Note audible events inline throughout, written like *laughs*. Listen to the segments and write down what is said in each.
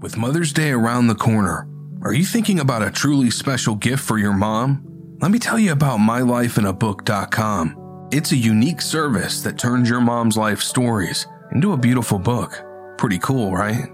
With Mother's Day around the corner, are you thinking about a truly special gift for your mom? Let me tell you about mylifeinabook.com. It's a unique service that turns your mom's life stories into a beautiful book. Pretty cool, right?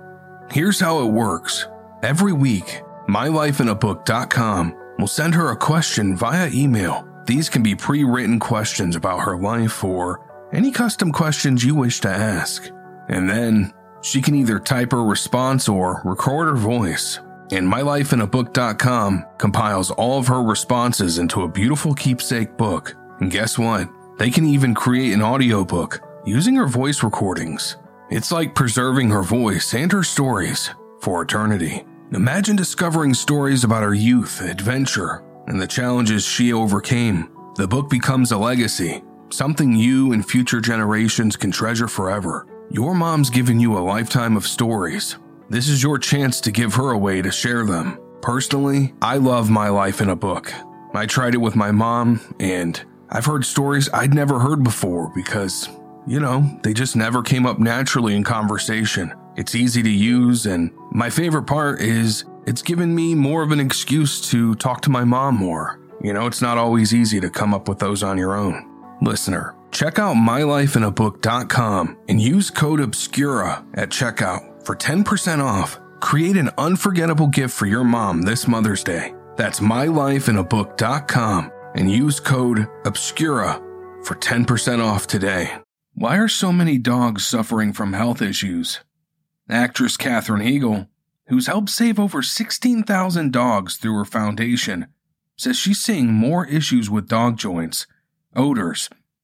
Here's how it works. Every week, mylifeinabook.com will send her a question via email. These can be pre written questions about her life or any custom questions you wish to ask. And then she can either type her response or record her voice. And mylifeinabook.com compiles all of her responses into a beautiful keepsake book. And guess what? They can even create an audiobook using her voice recordings. It's like preserving her voice and her stories for eternity. Imagine discovering stories about her youth, adventure, and the challenges she overcame. The book becomes a legacy, something you and future generations can treasure forever. Your mom's given you a lifetime of stories. This is your chance to give her a way to share them. Personally, I love My Life in a Book. I tried it with my mom, and I've heard stories I'd never heard before because, you know, they just never came up naturally in conversation. It's easy to use, and my favorite part is it's given me more of an excuse to talk to my mom more. You know, it's not always easy to come up with those on your own. Listener, check out mylifeinabook.com and use code OBSCURA at checkout for 10% off. Create an unforgettable gift for your mom this Mother's Day. That's mylifeinabook.com and use code OBSCURA for 10% off today. Why are so many dogs suffering from health issues? Actress Katherine Heigl, who's helped save over 16,000 dogs through her foundation, says she's seeing more issues with dog joints, odors,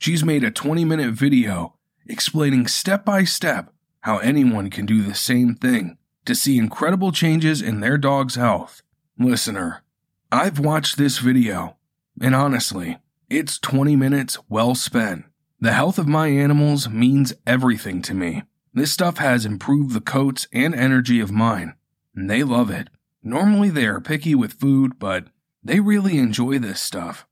She's made a 20 minute video explaining step by step how anyone can do the same thing to see incredible changes in their dog's health. Listener, I've watched this video, and honestly, it's 20 minutes well spent. The health of my animals means everything to me. This stuff has improved the coats and energy of mine, and they love it. Normally they are picky with food, but they really enjoy this stuff.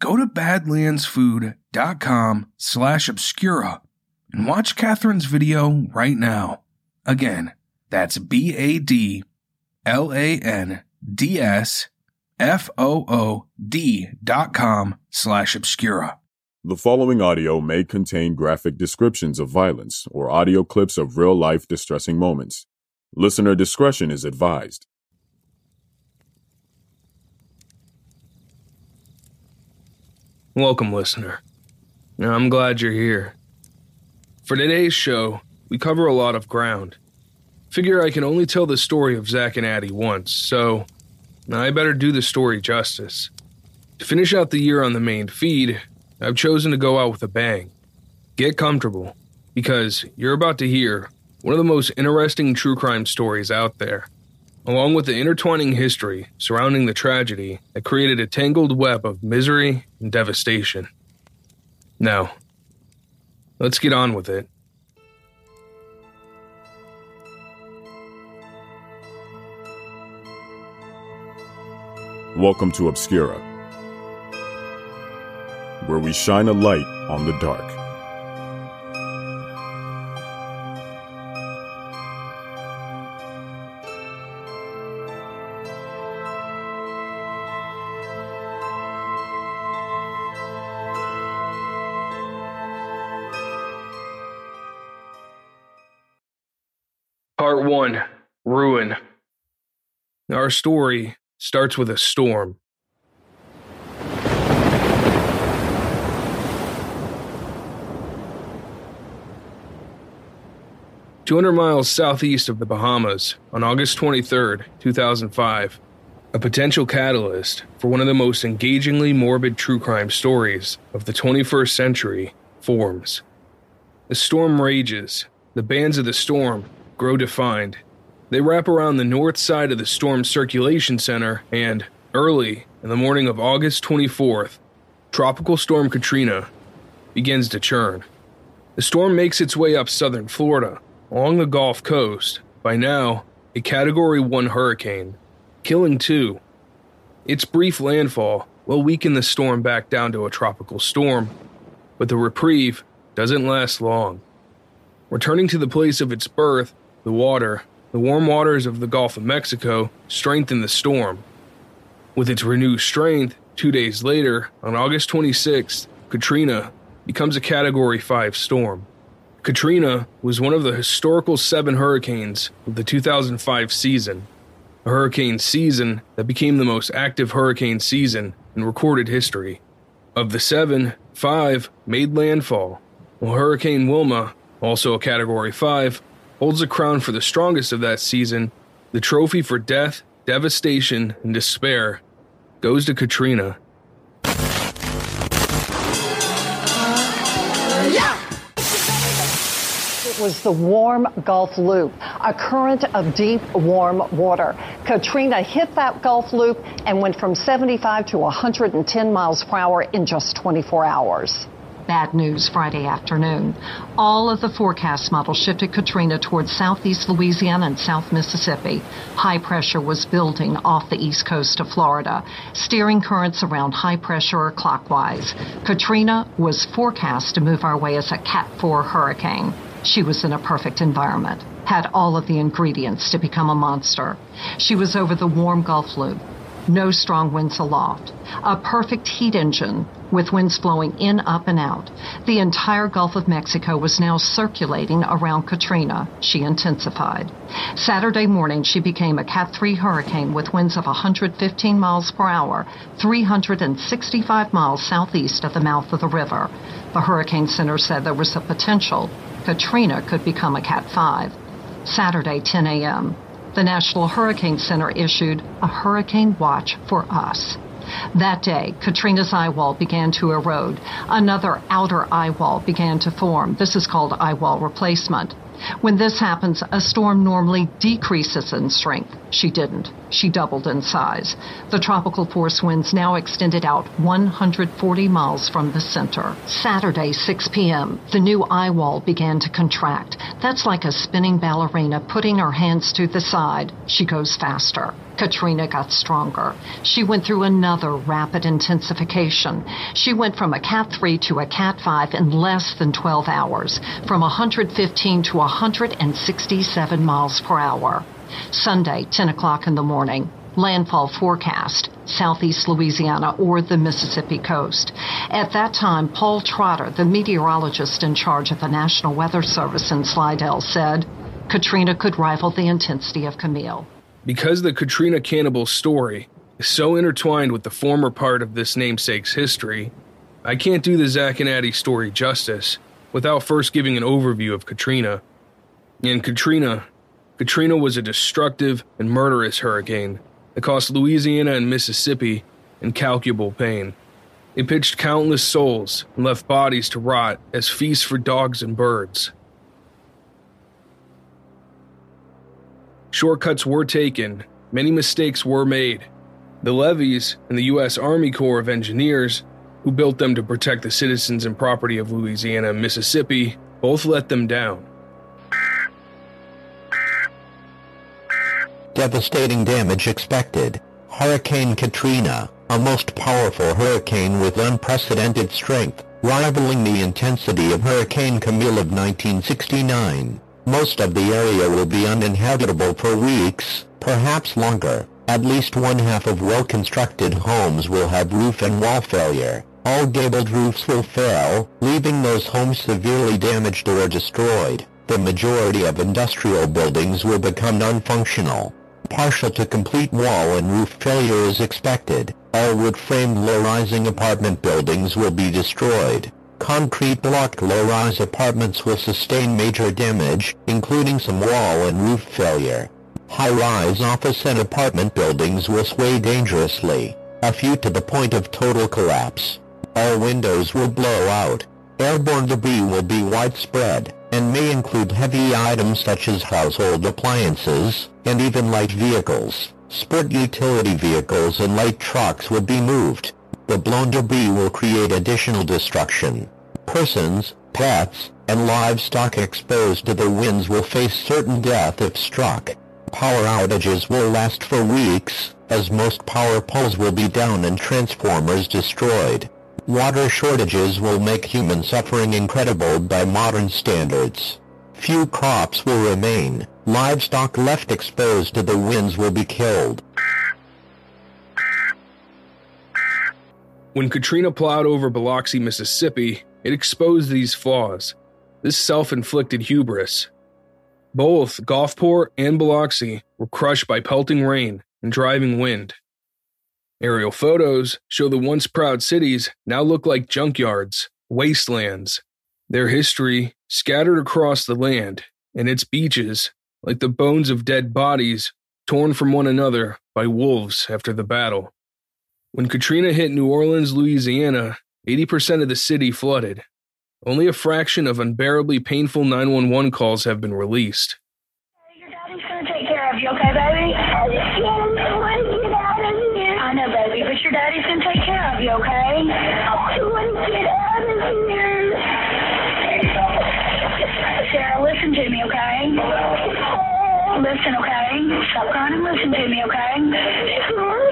Go to badlandsfood.com slash obscura and watch Katherine's video right now. Again, that's B-A-D-L-A-N-D-S-F-O-O-D dot com slash obscura. The following audio may contain graphic descriptions of violence or audio clips of real life distressing moments. Listener discretion is advised. Welcome, listener. I'm glad you're here. For today's show, we cover a lot of ground. Figure I can only tell the story of Zach and Addie once, so I better do the story justice. To finish out the year on the main feed, I've chosen to go out with a bang. Get comfortable, because you're about to hear one of the most interesting true crime stories out there, along with the intertwining history surrounding the tragedy that created a tangled web of misery and devastation. Now, let's get on with it. Welcome to Obscura, where we shine a light on the dark. Part 1 Ruin. Our story starts with a storm. Two hundred miles southeast of the Bahamas, on August 23, 2005, a potential catalyst for one of the most engagingly morbid true crime stories of the 21st century forms. The storm rages, the bands of the storm grow defined, They wrap around the north side of the storm circulation center, and early in the morning of August 24th, Tropical Storm Katrina begins to churn. The storm makes its way up southern Florida, along the Gulf Coast, by now a Category 1 hurricane, killing two. Its brief landfall will weaken the storm back down to a tropical storm, but the reprieve doesn't last long. Returning to the place of its birth, the water, the warm waters of the Gulf of Mexico, strengthen the storm. With its renewed strength, two days later, on August 26th, Katrina becomes a Category 5 storm. Katrina was one of the historical seven hurricanes of the 2005 season, a hurricane season that became the most active hurricane season in recorded history. Of the seven, five made landfall, while Hurricane Wilma, also a Category 5, holds the crown for the strongest of that season. The trophy for death, devastation, and despair goes to Katrina. It was the warm Gulf Loop, a current of deep, warm water. Katrina hit that Gulf Loop and went from 75 to 110 miles per hour in just 24 hours. Bad news Friday afternoon. All of the forecast models shifted Katrina towards southeast Louisiana and south Mississippi. High pressure was building off the east coast of Florida, steering currents around high pressure or clockwise. Katrina was forecast to move our way as a Cat 4 hurricane. She was in a perfect environment, had all of the ingredients to become a monster. She was over the warm Gulf Loop, no strong winds aloft, a perfect heat engine with winds blowing in, up, and out. The entire Gulf of Mexico was now circulating around Katrina. She intensified. Saturday morning, she became a Cat 3 hurricane with winds of 115 miles per hour, 365 miles southeast of the mouth of the river. The Hurricane Center said there was a potential Katrina could become a Cat 5. Saturday, 10 a.m., the National Hurricane Center issued a hurricane watch for us. That day, Katrina's eye wall began to erode. Another outer eye wall began to form. This is called eye wall replacement. When this happens, a storm normally decreases in strength. She didn't. She doubled in size. The tropical force winds now extended out 140 miles from the center. Saturday, 6 p.m., the new eye wall began to contract. That's like a spinning ballerina putting her hands to the side. She goes faster. Katrina got stronger. She went through another rapid intensification. She went from a Cat 3 to a Cat 5 in less than 12 hours, from 115 to 167 miles per hour. Sunday, 10 o'clock in the morning, landfall forecast, southeast Louisiana or the Mississippi coast. At that time, Paul Trotter, the meteorologist in charge of the National Weather Service in Slidell, said Katrina could rival the intensity of Camille. Because the Katrina cannibal story is so intertwined with the former part of this namesake's history, I can't do the Zach and Addie story justice without first giving an overview of Katrina. In Katrina, Katrina was a destructive and murderous hurricane that cost Louisiana and Mississippi incalculable pain. It pitched countless souls and left bodies to rot as feasts for dogs and birds. Shortcuts were taken, many mistakes were made. The levees and the U.S. Army Corps of Engineers, who built them to protect the citizens and property of Louisiana and Mississippi, both let them down. Devastating damage expected. Hurricane Katrina, a most powerful hurricane with unprecedented strength, rivaling the intensity of Hurricane Camille of 1969. Most of the area will be uninhabitable for weeks, perhaps longer. At least one half of well-constructed homes will have roof and wall failure. All gabled roofs will fail, leaving those homes severely damaged or destroyed. The majority of industrial buildings will become non-functional. Partial to complete wall and roof failure is expected. All wood-framed low-rising apartment buildings will be destroyed. Concrete block low-rise apartments will sustain major damage, including some wall and roof failure. High-rise office and apartment buildings will sway dangerously, a few to the point of total collapse. All windows will blow out. Airborne debris will be widespread, and may include heavy items such as household appliances, and even light vehicles, sport utility vehicles and light trucks will be moved. The blown debris will create additional destruction. Persons, pets, and livestock exposed to the winds will face certain death if struck. Power outages will last for weeks, as most power poles will be down and transformers destroyed. Water shortages will make human suffering incredible by modern standards. Few crops will remain. Livestock left exposed to the winds will be killed. When Katrina plowed over Biloxi, Mississippi, it exposed these flaws. This self inflicted hubris. Both Gulfport and Biloxi were crushed by pelting rain and driving wind. Aerial photos show the once proud cities now look like junkyards, wastelands. Their history scattered across the land, and its beaches, like the bones of dead bodies torn from one another by wolves after the battle. When Katrina hit New Orleans, Louisiana, 80% of the city flooded. Only a fraction of unbearably painful 911 calls have been released. Your daddy's gonna take care of you, okay, baby? I just want to get out of here. I know, baby, but your daddy's gonna take care of you, okay? I want to get out of here. Sarah, listen to me, okay? Listen, okay? Stop crying and listen to me, okay?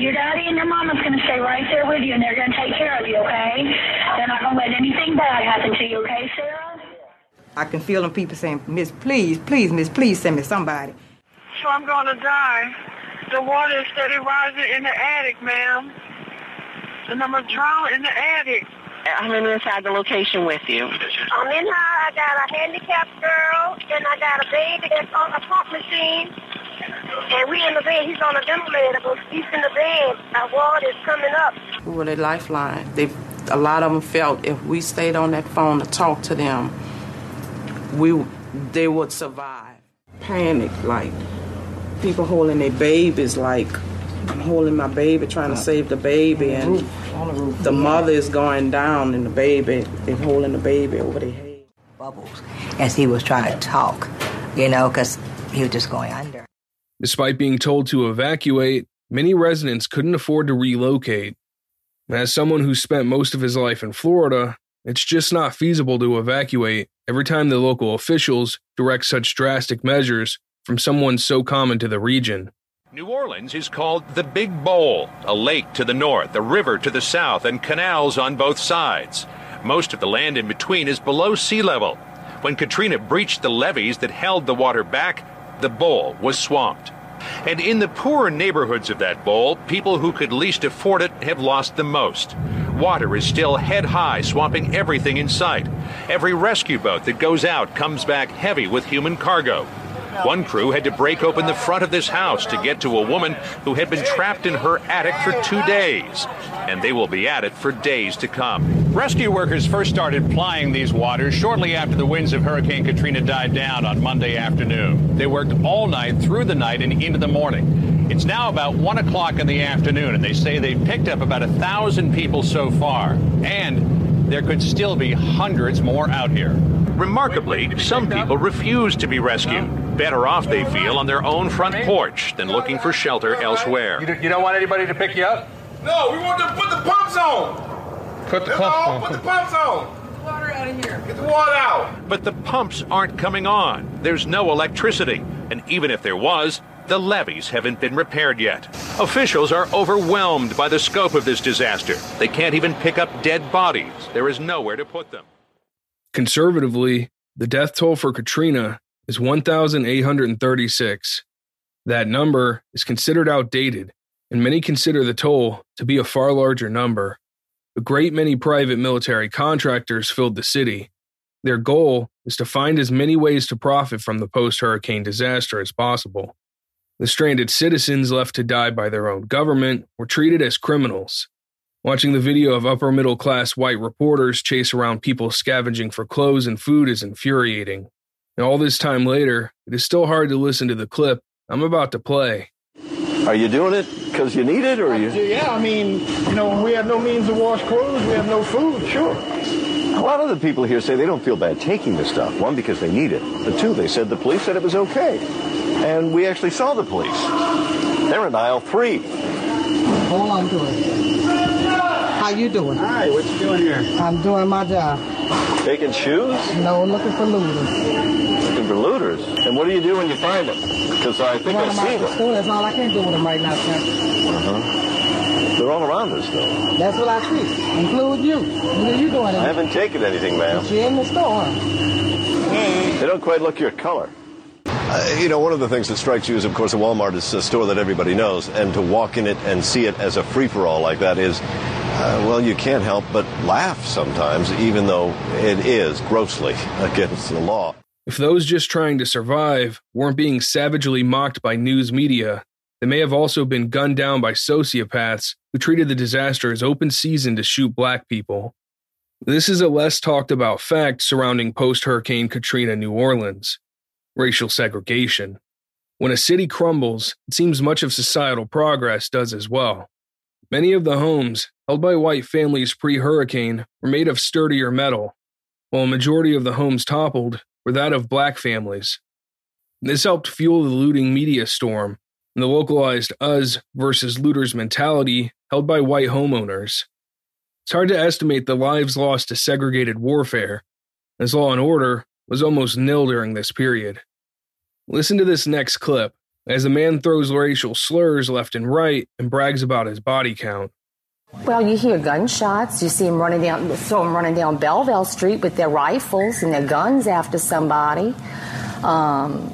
Your daddy and your mama's gonna stay right there with you, and they're gonna take care of you, okay? They're not gonna let anything bad happen to you, okay, Sarah? I can feel them people saying, Miss, please, please, Miss, please send me somebody. So I'm gonna die. The water is steady rising in the attic, ma'am. And I'm gonna drown in the attic. I'm in inside the location with you. I'm in here. I got a handicapped girl, and I got a baby that's on a pump machine. And we in the bed. He's on a ventilator, but he's in the bed. Our water is coming up. We were their lifeline. They, a lot of them felt if we stayed on that phone to talk to them, we, they would survive. Panic, like people holding their babies, like I'm holding my baby, trying to save the baby, and the mother is going down, and the baby, they're holding the baby over their head. Bubbles as he was trying to talk, you know, because he was just going under. Despite being told to evacuate, many residents couldn't afford to relocate. As someone who spent most of his life in Florida, it's just not feasible to evacuate every time the local officials direct such drastic measures from someone so common to the region. New Orleans is called the Big Bowl, a lake to the north, a river to the south, and canals on both sides. Most of the land in between is below sea level. When Katrina breached the levees that held the water back, the bowl was swamped. And in the poorer neighborhoods of that bowl, people who could least afford it have lost the most. Water is still head high, swamping everything in sight. Every rescue boat that goes out comes back heavy with human cargo. One crew had to break open the front of this house to get to a woman who had been trapped in her attic for two days. And they will be at it for days to come. Rescue workers first started plying these waters shortly after the winds of Hurricane Katrina died down on Monday afternoon. They worked all night, through the night, and into the morning. It's now about 1 o'clock in the afternoon, and they say they've picked up about a thousand people so far. And there could still be hundreds more out here. Remarkably, some people refuse to be rescued. Better off, they feel, on their own front porch than looking for shelter elsewhere. You, you don't want anybody to pick you up? No, we want them to put the pumps on. Put the That's pumps all. on. Put the pumps on. Water out of here. Get the water out. But the pumps aren't coming on. There's no electricity. And even if there was, the levees haven't been repaired yet. Officials are overwhelmed by the scope of this disaster. They can't even pick up dead bodies. There is nowhere to put them. Conservatively, the death toll for Katrina is 1,836. That number is considered outdated, and many consider the toll to be a far larger number. A great many private military contractors filled the city. Their goal is to find as many ways to profit from the post hurricane disaster as possible. The stranded citizens left to die by their own government were treated as criminals. Watching the video of upper middle class white reporters chase around people scavenging for clothes and food is infuriating. And all this time later, it is still hard to listen to the clip I'm about to play. Are you doing it because you need it, or you? Yeah, I mean, you know, we have no means to wash clothes, we have no food, sure. A lot of the people here say they don't feel bad taking the stuff. One, because they need it. But two, they said the police said it was okay. And we actually saw the police. They're in aisle three. Hold on to it. How you doing? Hi, what you doing here? I'm doing my job. Taking shoes? No, looking for looters. Looking for looters. And what do you do when you find them? Because I think Run I've them out the them. store. That's all I can do with them right now, sir. Uh-huh. They're all around us, though. That's what I see. Include you. What are you doing? I haven't taken anything, ma'am. You're in the store. They don't quite look your color. Uh, you know, one of the things that strikes you is, of course, a Walmart is a store that everybody knows, and to walk in it and see it as a free-for-all like that is, uh, well, you can't help but laugh sometimes, even though it is grossly *laughs* against the law. If those just trying to survive weren't being savagely mocked by news media, they may have also been gunned down by sociopaths who treated the disaster as open season to shoot black people. This is a less talked about fact surrounding post Hurricane Katrina New Orleans racial segregation. When a city crumbles, it seems much of societal progress does as well. Many of the homes held by white families pre hurricane were made of sturdier metal, while a majority of the homes toppled were that of black families. This helped fuel the looting media storm and the localized us versus looters mentality held by white homeowners. It's hard to estimate the lives lost to segregated warfare, as law and order was almost nil during this period. Listen to this next clip as the man throws racial slurs left and right and brags about his body count. Well, you hear gunshots. You see them running down, saw them running down Belleville Street with their rifles and their guns after somebody. Um,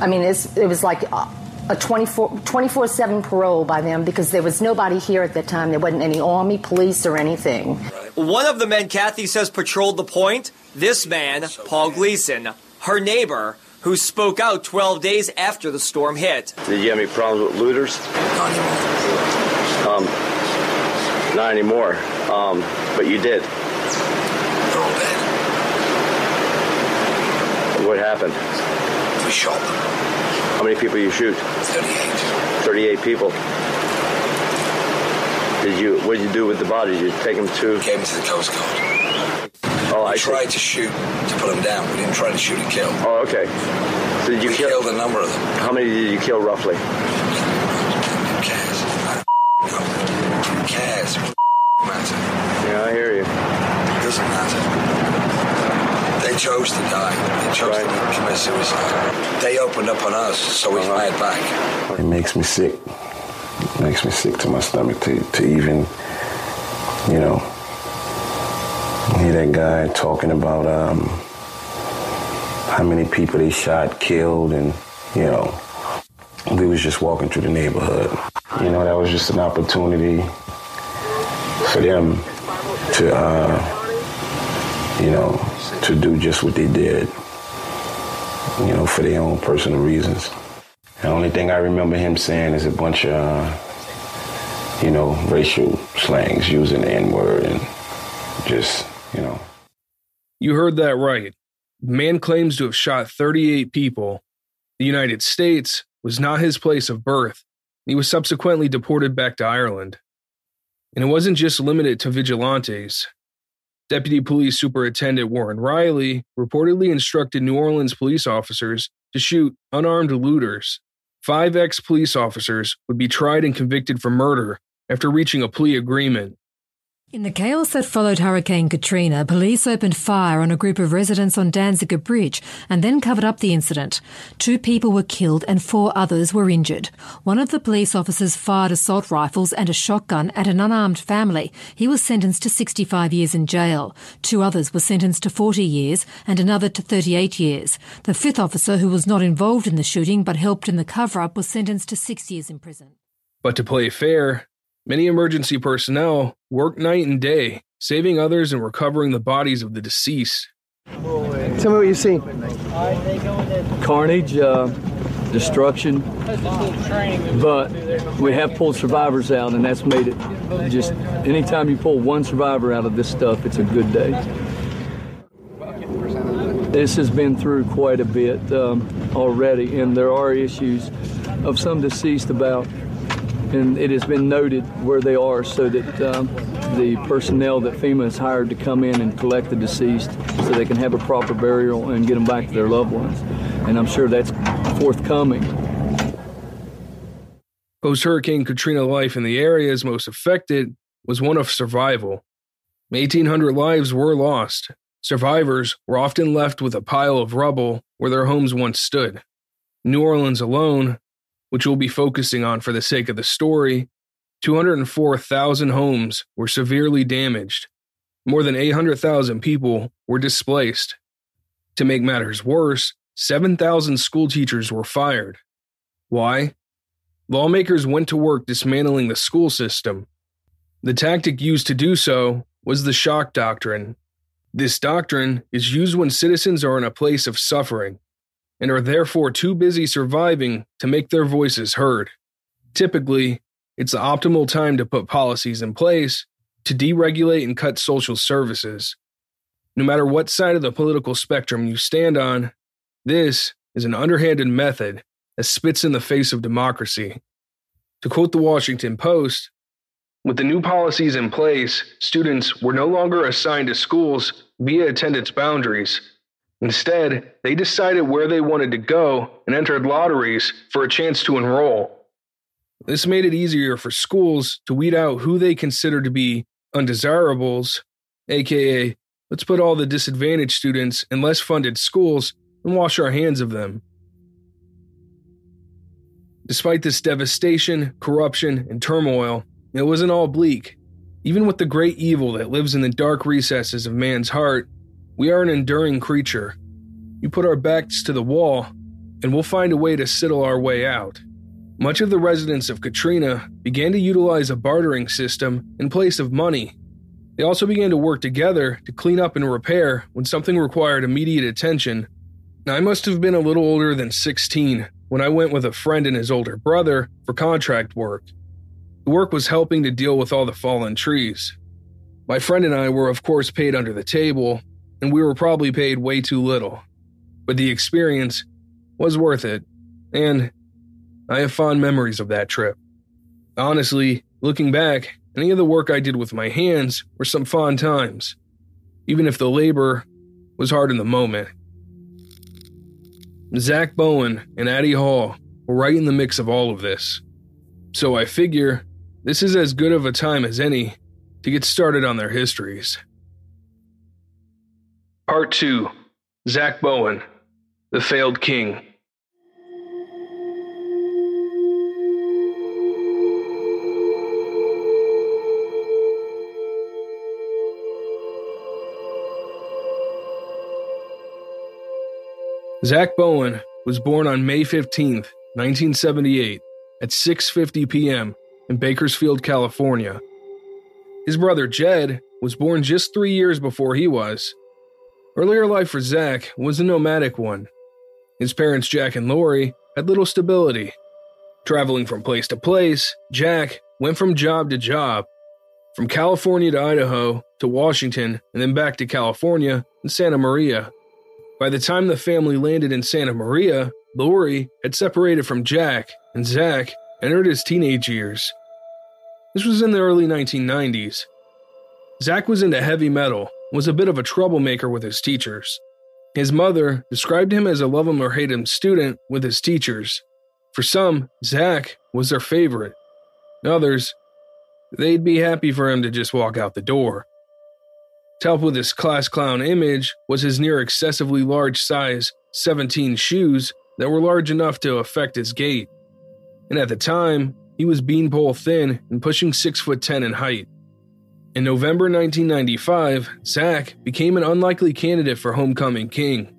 I mean, it was like a a 24 7 parole by them because there was nobody here at that time. There wasn't any army, police, or anything. One of the men Kathy says patrolled the point, this man, Paul Gleason, her neighbor, who spoke out 12 days after the storm hit. Did you have any problems with looters? Not anymore. Um, not anymore. Um, but you did. They're all dead. What happened? We shot them. How many people you shoot? 38. 38 people. Did you? What did you do with the bodies? You take them to? Gave them to the Coast Guard. Oh, we I see. tried to shoot to put them down. We didn't try to shoot and kill. Oh, okay. So did you we kill? killed a number of them. How many did you kill roughly? Who cares? Who cares? What matter? Yeah, I hear you. It doesn't matter. They chose to die. They chose to commit suicide. They opened up on us, so we uh-huh. fired back. It makes me sick. It makes me sick to my stomach to, to even, you know, hear that guy talking about um, how many people they shot, killed, and, you know, we was just walking through the neighborhood. You know, that was just an opportunity for them to, uh, you know, to do just what they did, you know, for their own personal reasons. The only thing I remember him saying is a bunch of, uh, you know, racial slangs, using the N word and just, you know. You heard that right. Man claims to have shot 38 people. The United States was not his place of birth. He was subsequently deported back to Ireland. And it wasn't just limited to vigilantes. Deputy Police Superintendent Warren Riley reportedly instructed New Orleans police officers to shoot unarmed looters. Five ex police officers would be tried and convicted for murder after reaching a plea agreement. In the chaos that followed Hurricane Katrina, police opened fire on a group of residents on Danziger Bridge and then covered up the incident. Two people were killed and four others were injured. One of the police officers fired assault rifles and a shotgun at an unarmed family. He was sentenced to 65 years in jail. Two others were sentenced to 40 years and another to 38 years. The fifth officer, who was not involved in the shooting but helped in the cover up, was sentenced to six years in prison. But to play fair, many emergency personnel worked night and day, saving others and recovering the bodies of the deceased. Tell me what you see. Carnage, uh, destruction, but we have pulled survivors out, and that's made it just anytime you pull one survivor out of this stuff, it's a good day. This has been through quite a bit um, already, and there are issues of some deceased about and it has been noted where they are so that um, the personnel that FEMA has hired to come in and collect the deceased so they can have a proper burial and get them back to their loved ones. And I'm sure that's forthcoming. Post Hurricane Katrina life in the areas most affected was one of survival. 1,800 lives were lost. Survivors were often left with a pile of rubble where their homes once stood. New Orleans alone, which we'll be focusing on for the sake of the story, 204,000 homes were severely damaged. More than 800,000 people were displaced. To make matters worse, 7,000 school teachers were fired. Why? Lawmakers went to work dismantling the school system. The tactic used to do so was the shock doctrine. This doctrine is used when citizens are in a place of suffering and are therefore too busy surviving to make their voices heard. Typically, it's the optimal time to put policies in place to deregulate and cut social services. No matter what side of the political spectrum you stand on, this is an underhanded method that spits in the face of democracy. To quote the Washington Post, with the new policies in place, students were no longer assigned to schools via attendance boundaries. Instead, they decided where they wanted to go and entered lotteries for a chance to enroll. This made it easier for schools to weed out who they consider to be undesirables, aka, let's put all the disadvantaged students in less funded schools and wash our hands of them. Despite this devastation, corruption, and turmoil, it wasn't all bleak. Even with the great evil that lives in the dark recesses of man's heart, we are an enduring creature. You put our backs to the wall, and we'll find a way to settle our way out. Much of the residents of Katrina began to utilize a bartering system in place of money. They also began to work together to clean up and repair when something required immediate attention. I must have been a little older than 16 when I went with a friend and his older brother for contract work. The work was helping to deal with all the fallen trees. My friend and I were, of course, paid under the table, and we were probably paid way too little. But the experience was worth it, and I have fond memories of that trip. Honestly, looking back, any of the work I did with my hands were some fond times, even if the labor was hard in the moment. Zach Bowen and Addie Hall were right in the mix of all of this. So I figure this is as good of a time as any to get started on their histories. Part 2 Zach Bowen, The Failed King. Zach Bowen was born on May 15, 1978, at 6:50 p.m. in Bakersfield, California. His brother Jed was born just 3 years before he was. Earlier life for Zach was a nomadic one. His parents Jack and Lori had little stability. Traveling from place to place, Jack went from job to job, from California to Idaho to Washington and then back to California and Santa Maria. By the time the family landed in Santa Maria, Lori had separated from Jack, and Zach entered his teenage years. This was in the early 1990s. Zach was into heavy metal, was a bit of a troublemaker with his teachers. His mother described him as a love him or hate him student with his teachers. For some, Zach was their favorite. Others, they'd be happy for him to just walk out the door. To help with his class clown image was his near excessively large size 17 shoes that were large enough to affect his gait. And at the time, he was beanpole thin and pushing 6 foot 10 in height. In November 1995, Zach became an unlikely candidate for homecoming king.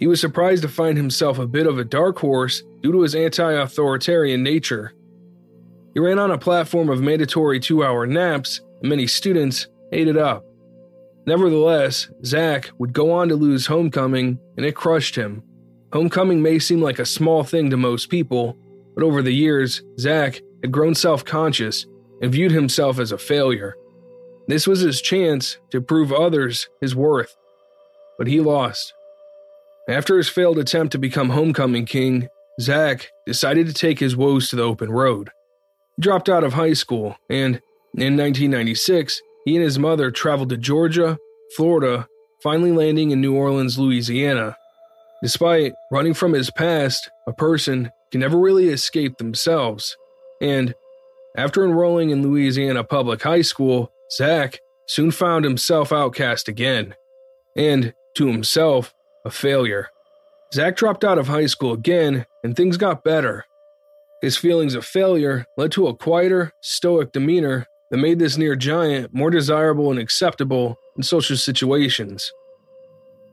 He was surprised to find himself a bit of a dark horse due to his anti authoritarian nature. He ran on a platform of mandatory two hour naps, and many students ate it up. Nevertheless, Zach would go on to lose Homecoming, and it crushed him. Homecoming may seem like a small thing to most people, but over the years, Zach had grown self conscious and viewed himself as a failure. This was his chance to prove others his worth, but he lost. After his failed attempt to become Homecoming King, Zach decided to take his woes to the open road. He dropped out of high school, and in 1996, he and his mother traveled to Georgia, Florida, finally landing in New Orleans, Louisiana. Despite running from his past, a person can never really escape themselves. And after enrolling in Louisiana Public High School, Zach soon found himself outcast again, and to himself, a failure. Zach dropped out of high school again, and things got better. His feelings of failure led to a quieter, stoic demeanor that made this near giant more desirable and acceptable in social situations.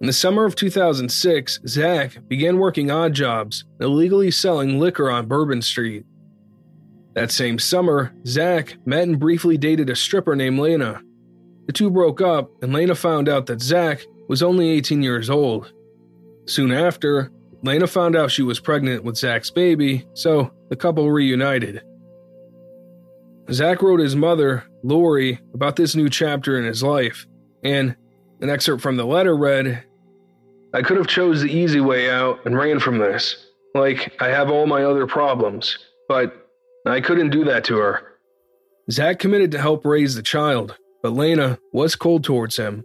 In the summer of 2006, Zach began working odd jobs, illegally selling liquor on Bourbon Street. That same summer, Zach met and briefly dated a stripper named Lena. The two broke up, and Lena found out that Zach was only 18 years old. Soon after, Lena found out she was pregnant with Zach's baby, so the couple reunited. Zach wrote his mother, Lori, about this new chapter in his life, and an excerpt from the letter read, I could have chose the easy way out and ran from this, like I have all my other problems, but I couldn't do that to her. Zach committed to help raise the child, but Lena was cold towards him.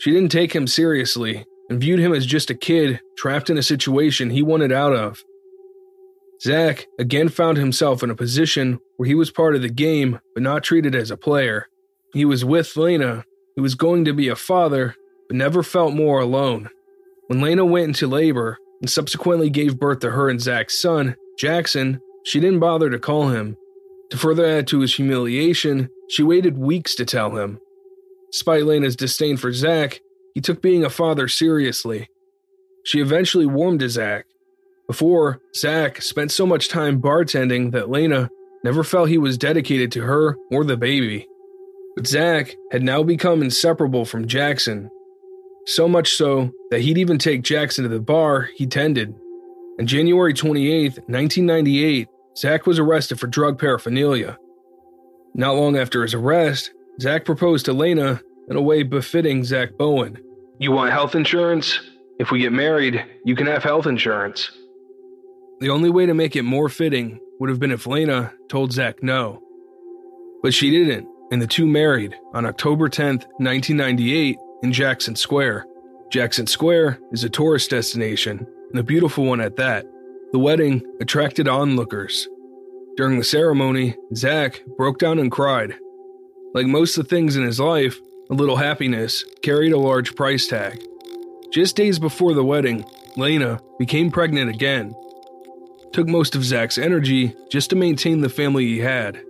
She didn't take him seriously and viewed him as just a kid trapped in a situation he wanted out of. Zach again found himself in a position where he was part of the game but not treated as a player. He was with Lena, who was going to be a father, but never felt more alone. When Lena went into labor and subsequently gave birth to her and Zach's son, Jackson, she didn't bother to call him. To further add to his humiliation, she waited weeks to tell him. Despite Lena's disdain for Zach, he took being a father seriously. She eventually warmed to Zach. Before, Zach spent so much time bartending that Lena never felt he was dedicated to her or the baby. But Zach had now become inseparable from Jackson. So much so that he'd even take Jackson to the bar he tended. On January 28, 1998, Zach was arrested for drug paraphernalia. Not long after his arrest, Zach proposed to Lena in a way befitting Zach Bowen. You want health insurance? If we get married, you can have health insurance. The only way to make it more fitting would have been if Lena told Zach no. But she didn't, and the two married on October 10, 1998, in Jackson Square. Jackson Square is a tourist destination and a beautiful one at that. The wedding attracted onlookers. During the ceremony, Zach broke down and cried. Like most of the things in his life, a little happiness carried a large price tag. Just days before the wedding, Lena became pregnant again. Took most of Zach's energy just to maintain the family he had.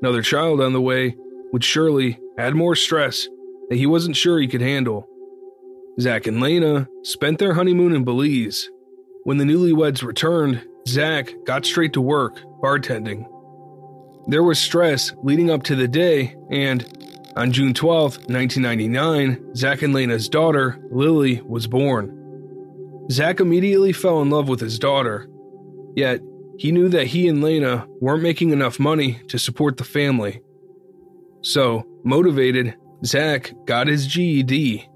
Another child on the way would surely add more stress that he wasn't sure he could handle. Zach and Lena spent their honeymoon in Belize. When the newlyweds returned, Zach got straight to work, bartending. There was stress leading up to the day, and on June 12, 1999, Zach and Lena's daughter, Lily, was born. Zach immediately fell in love with his daughter, yet he knew that he and Lena weren't making enough money to support the family. So, motivated, Zach got his GED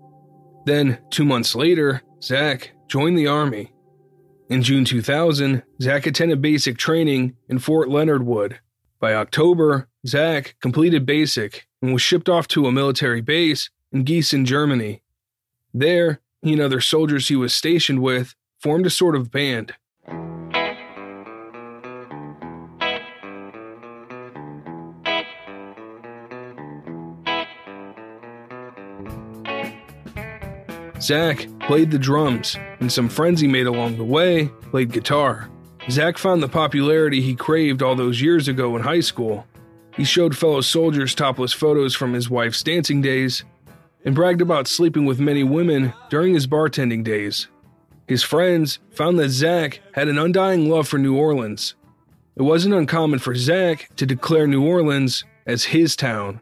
then, two months later, Zach joined the Army. In June 2000, Zach attended basic training in Fort Leonard Wood. By October, Zach completed basic and was shipped off to a military base in Gießen, Germany. There, he and other soldiers he was stationed with formed a sort of band. Zach played the drums, and some friends he made along the way played guitar. Zach found the popularity he craved all those years ago in high school. He showed fellow soldiers topless photos from his wife's dancing days and bragged about sleeping with many women during his bartending days. His friends found that Zach had an undying love for New Orleans. It wasn't uncommon for Zach to declare New Orleans as his town.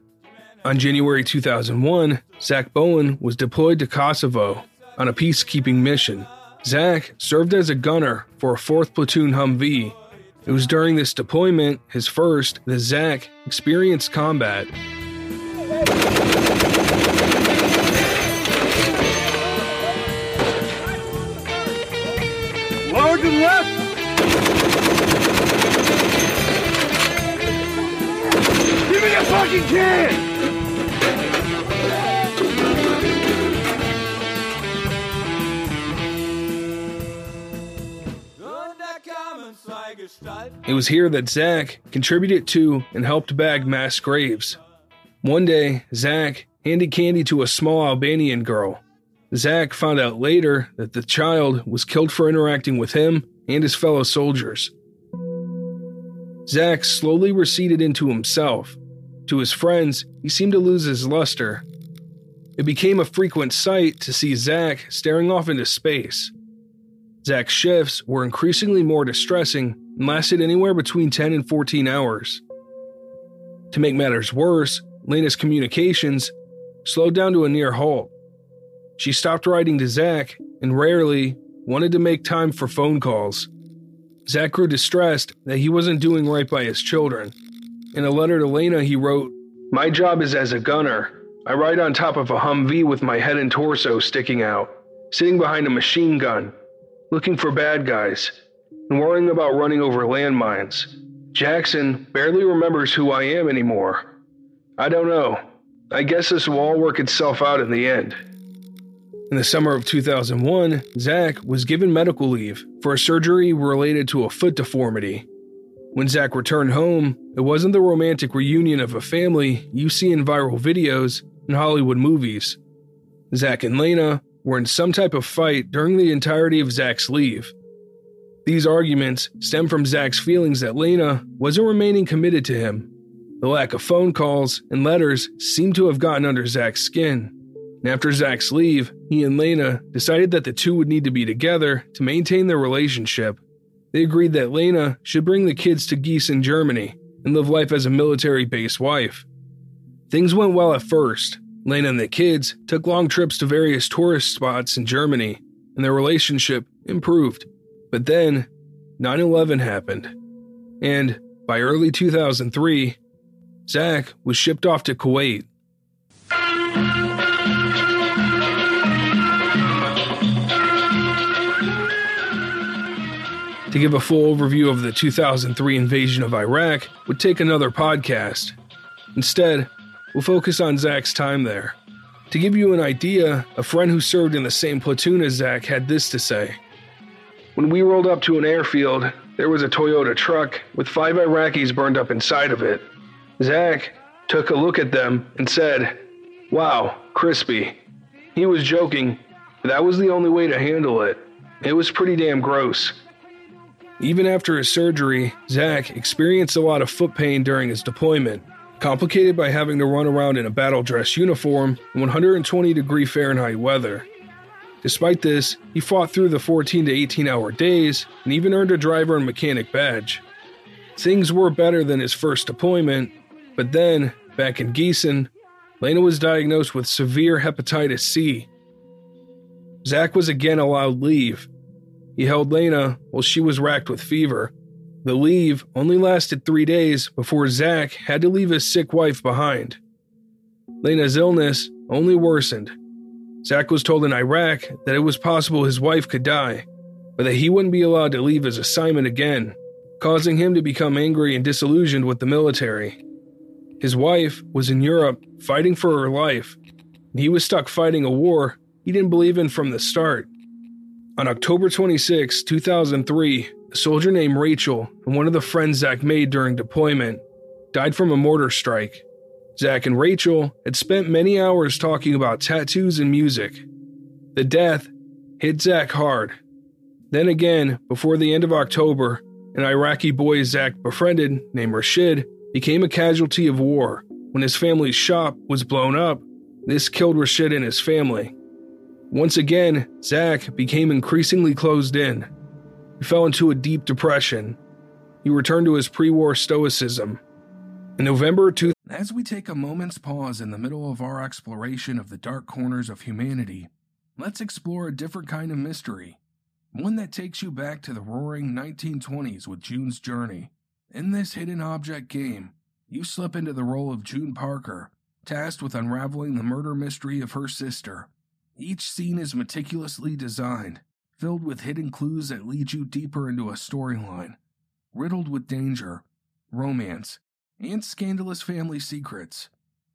On January 2001, Zach Bowen was deployed to Kosovo on a peacekeeping mission. Zach served as a gunner for a 4th Platoon Humvee. It was during this deployment, his first, that Zach experienced combat. To the left! Give me a fucking can! It was here that Zach contributed to and helped bag mass graves. One day, Zach handed candy to a small Albanian girl. Zach found out later that the child was killed for interacting with him and his fellow soldiers. Zach slowly receded into himself. To his friends, he seemed to lose his luster. It became a frequent sight to see Zach staring off into space. Zach's shifts were increasingly more distressing lasted anywhere between 10 and 14 hours. To make matters worse, Lena's communications slowed down to a near halt. She stopped writing to Zach and rarely wanted to make time for phone calls. Zach grew distressed that he wasn't doing right by his children. In a letter to Lena, he wrote, My job is as a gunner. I ride on top of a Humvee with my head and torso sticking out, sitting behind a machine gun, looking for bad guys, and worrying about running over landmines. Jackson barely remembers who I am anymore. I don't know. I guess this will all work itself out in the end. In the summer of 2001, Zach was given medical leave for a surgery related to a foot deformity. When Zach returned home, it wasn't the romantic reunion of a family you see in viral videos and Hollywood movies. Zach and Lena were in some type of fight during the entirety of Zach's leave. These arguments stem from Zach's feelings that Lena wasn't remaining committed to him. The lack of phone calls and letters seemed to have gotten under Zach's skin. And after Zach's leave, he and Lena decided that the two would need to be together to maintain their relationship. They agreed that Lena should bring the kids to Gießen, Germany, and live life as a military base wife. Things went well at first. Lena and the kids took long trips to various tourist spots in Germany, and their relationship improved. But then, 9 11 happened. And by early 2003, Zach was shipped off to Kuwait. To give a full overview of the 2003 invasion of Iraq would take another podcast. Instead, we'll focus on Zach's time there. To give you an idea, a friend who served in the same platoon as Zach had this to say When we rolled up to an airfield, there was a Toyota truck with five Iraqis burned up inside of it. Zach took a look at them and said, Wow, crispy. He was joking, but that was the only way to handle it. It was pretty damn gross. Even after his surgery, Zach experienced a lot of foot pain during his deployment, complicated by having to run around in a battle dress uniform in 120 degree Fahrenheit weather. Despite this, he fought through the 14 to 18 hour days and even earned a driver and mechanic badge. Things were better than his first deployment, but then, back in Gießen, Lena was diagnosed with severe hepatitis C. Zach was again allowed leave, he held Lena while she was racked with fever. The leave only lasted three days before Zach had to leave his sick wife behind. Lena's illness only worsened. Zach was told in Iraq that it was possible his wife could die, but that he wouldn't be allowed to leave his assignment again, causing him to become angry and disillusioned with the military. His wife was in Europe fighting for her life, and he was stuck fighting a war he didn't believe in from the start. On October 26, 2003, a soldier named Rachel and one of the friends Zach made during deployment died from a mortar strike. Zach and Rachel had spent many hours talking about tattoos and music. The death hit Zach hard. Then again, before the end of October, an Iraqi boy Zach befriended named Rashid became a casualty of war when his family's shop was blown up. This killed Rashid and his family. Once again, Zach became increasingly closed in. He fell into a deep depression. He returned to his pre war stoicism. In November 2, as we take a moment's pause in the middle of our exploration of the dark corners of humanity, let's explore a different kind of mystery. One that takes you back to the roaring 1920s with June's Journey. In this hidden object game, you slip into the role of June Parker, tasked with unraveling the murder mystery of her sister. Each scene is meticulously designed, filled with hidden clues that lead you deeper into a storyline, riddled with danger, romance, and scandalous family secrets.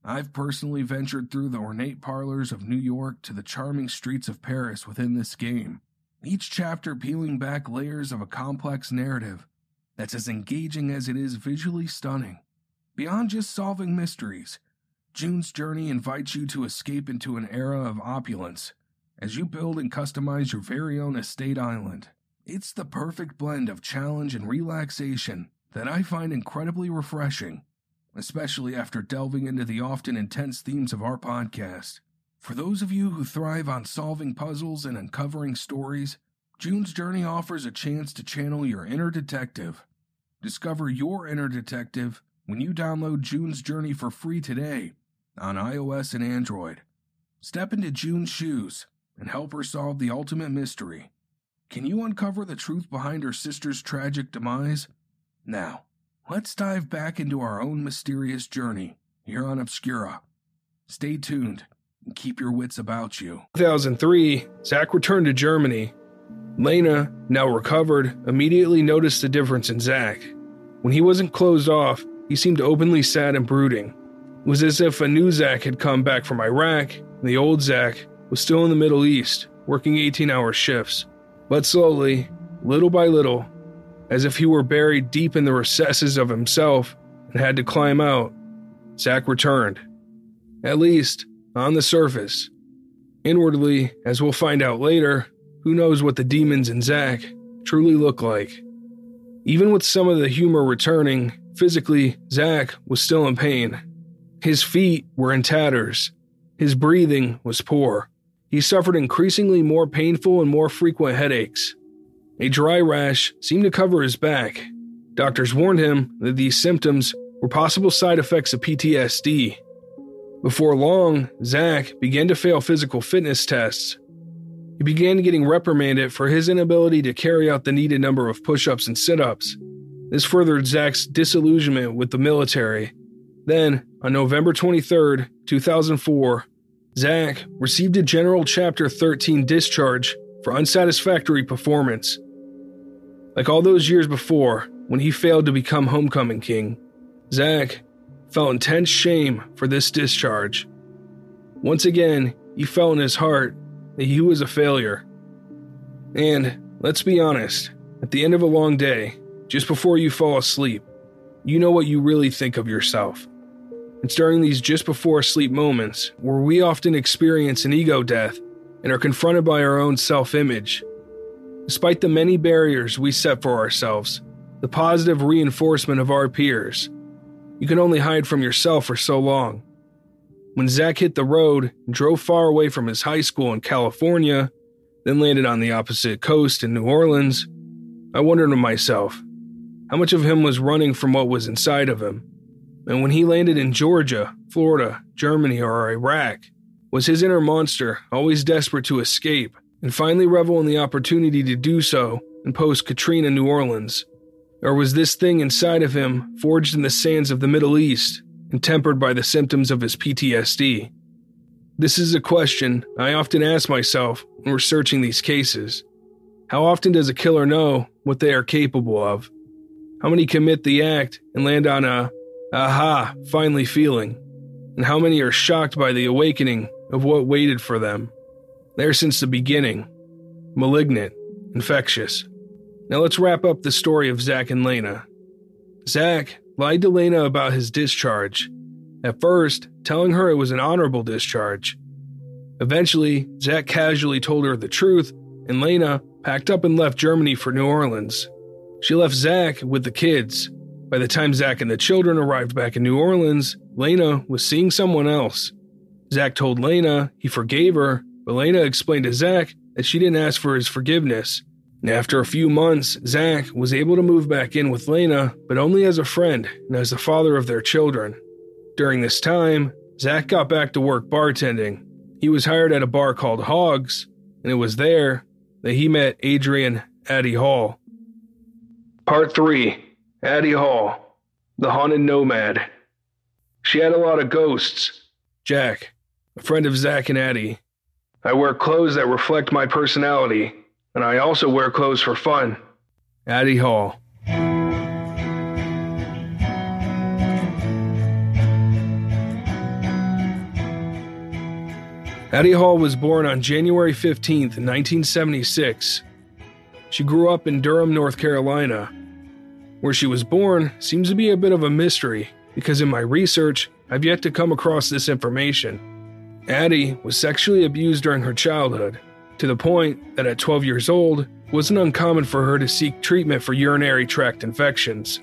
I've personally ventured through the ornate parlors of New York to the charming streets of Paris within this game, each chapter peeling back layers of a complex narrative that's as engaging as it is visually stunning. Beyond just solving mysteries, June's Journey invites you to escape into an era of opulence as you build and customize your very own estate island. It's the perfect blend of challenge and relaxation that I find incredibly refreshing, especially after delving into the often intense themes of our podcast. For those of you who thrive on solving puzzles and uncovering stories, June's Journey offers a chance to channel your inner detective. Discover your inner detective when you download June's Journey for free today on iOS and Android. Step into June's shoes and help her solve the ultimate mystery. Can you uncover the truth behind her sister's tragic demise? Now, let's dive back into our own mysterious journey here on Obscura. Stay tuned and keep your wits about you. 2003, Zach returned to Germany. Lena, now recovered, immediately noticed the difference in Zach. When he wasn't closed off, he seemed openly sad and brooding. It was as if a new Zach had come back from Iraq, and the old Zach was still in the Middle East, working 18 hour shifts. But slowly, little by little, as if he were buried deep in the recesses of himself and had to climb out, Zach returned. At least, on the surface. Inwardly, as we'll find out later, who knows what the demons in Zach truly look like. Even with some of the humor returning, physically, Zach was still in pain. His feet were in tatters. His breathing was poor. He suffered increasingly more painful and more frequent headaches. A dry rash seemed to cover his back. Doctors warned him that these symptoms were possible side effects of PTSD. Before long, Zach began to fail physical fitness tests. He began getting reprimanded for his inability to carry out the needed number of push ups and sit ups. This furthered Zach's disillusionment with the military. Then, on November 23, 2004, Zach received a General Chapter 13 discharge for unsatisfactory performance. Like all those years before, when he failed to become Homecoming King, Zach felt intense shame for this discharge. Once again, he felt in his heart that he was a failure. And let's be honest, at the end of a long day, just before you fall asleep, you know what you really think of yourself. It's during these just before sleep moments where we often experience an ego death and are confronted by our own self image. Despite the many barriers we set for ourselves, the positive reinforcement of our peers, you can only hide from yourself for so long. When Zach hit the road drove far away from his high school in California, then landed on the opposite coast in New Orleans, I wondered to myself how much of him was running from what was inside of him. And when he landed in Georgia, Florida, Germany, or Iraq, was his inner monster always desperate to escape and finally revel in the opportunity to do so in post Katrina New Orleans? Or was this thing inside of him forged in the sands of the Middle East and tempered by the symptoms of his PTSD? This is a question I often ask myself when researching these cases. How often does a killer know what they are capable of? How many commit the act and land on a aha, finally feeling? And how many are shocked by the awakening of what waited for them? There since the beginning. Malignant, infectious. Now let's wrap up the story of Zach and Lena. Zach lied to Lena about his discharge, at first, telling her it was an honorable discharge. Eventually, Zach casually told her the truth, and Lena packed up and left Germany for New Orleans. She left Zach with the kids. By the time Zach and the children arrived back in New Orleans, Lena was seeing someone else. Zach told Lena he forgave her, but Lena explained to Zach that she didn't ask for his forgiveness. And after a few months, Zach was able to move back in with Lena, but only as a friend and as the father of their children. During this time, Zach got back to work bartending. He was hired at a bar called Hogs, and it was there that he met Adrian Addie Hall. Part 3 Addie Hall, the haunted nomad. She had a lot of ghosts. Jack, a friend of Zach and Addie. I wear clothes that reflect my personality, and I also wear clothes for fun. Addie Hall. Addie Hall was born on January 15, 1976. She grew up in Durham, North Carolina. Where she was born seems to be a bit of a mystery because in my research, I've yet to come across this information. Addie was sexually abused during her childhood, to the point that at 12 years old, it wasn't uncommon for her to seek treatment for urinary tract infections.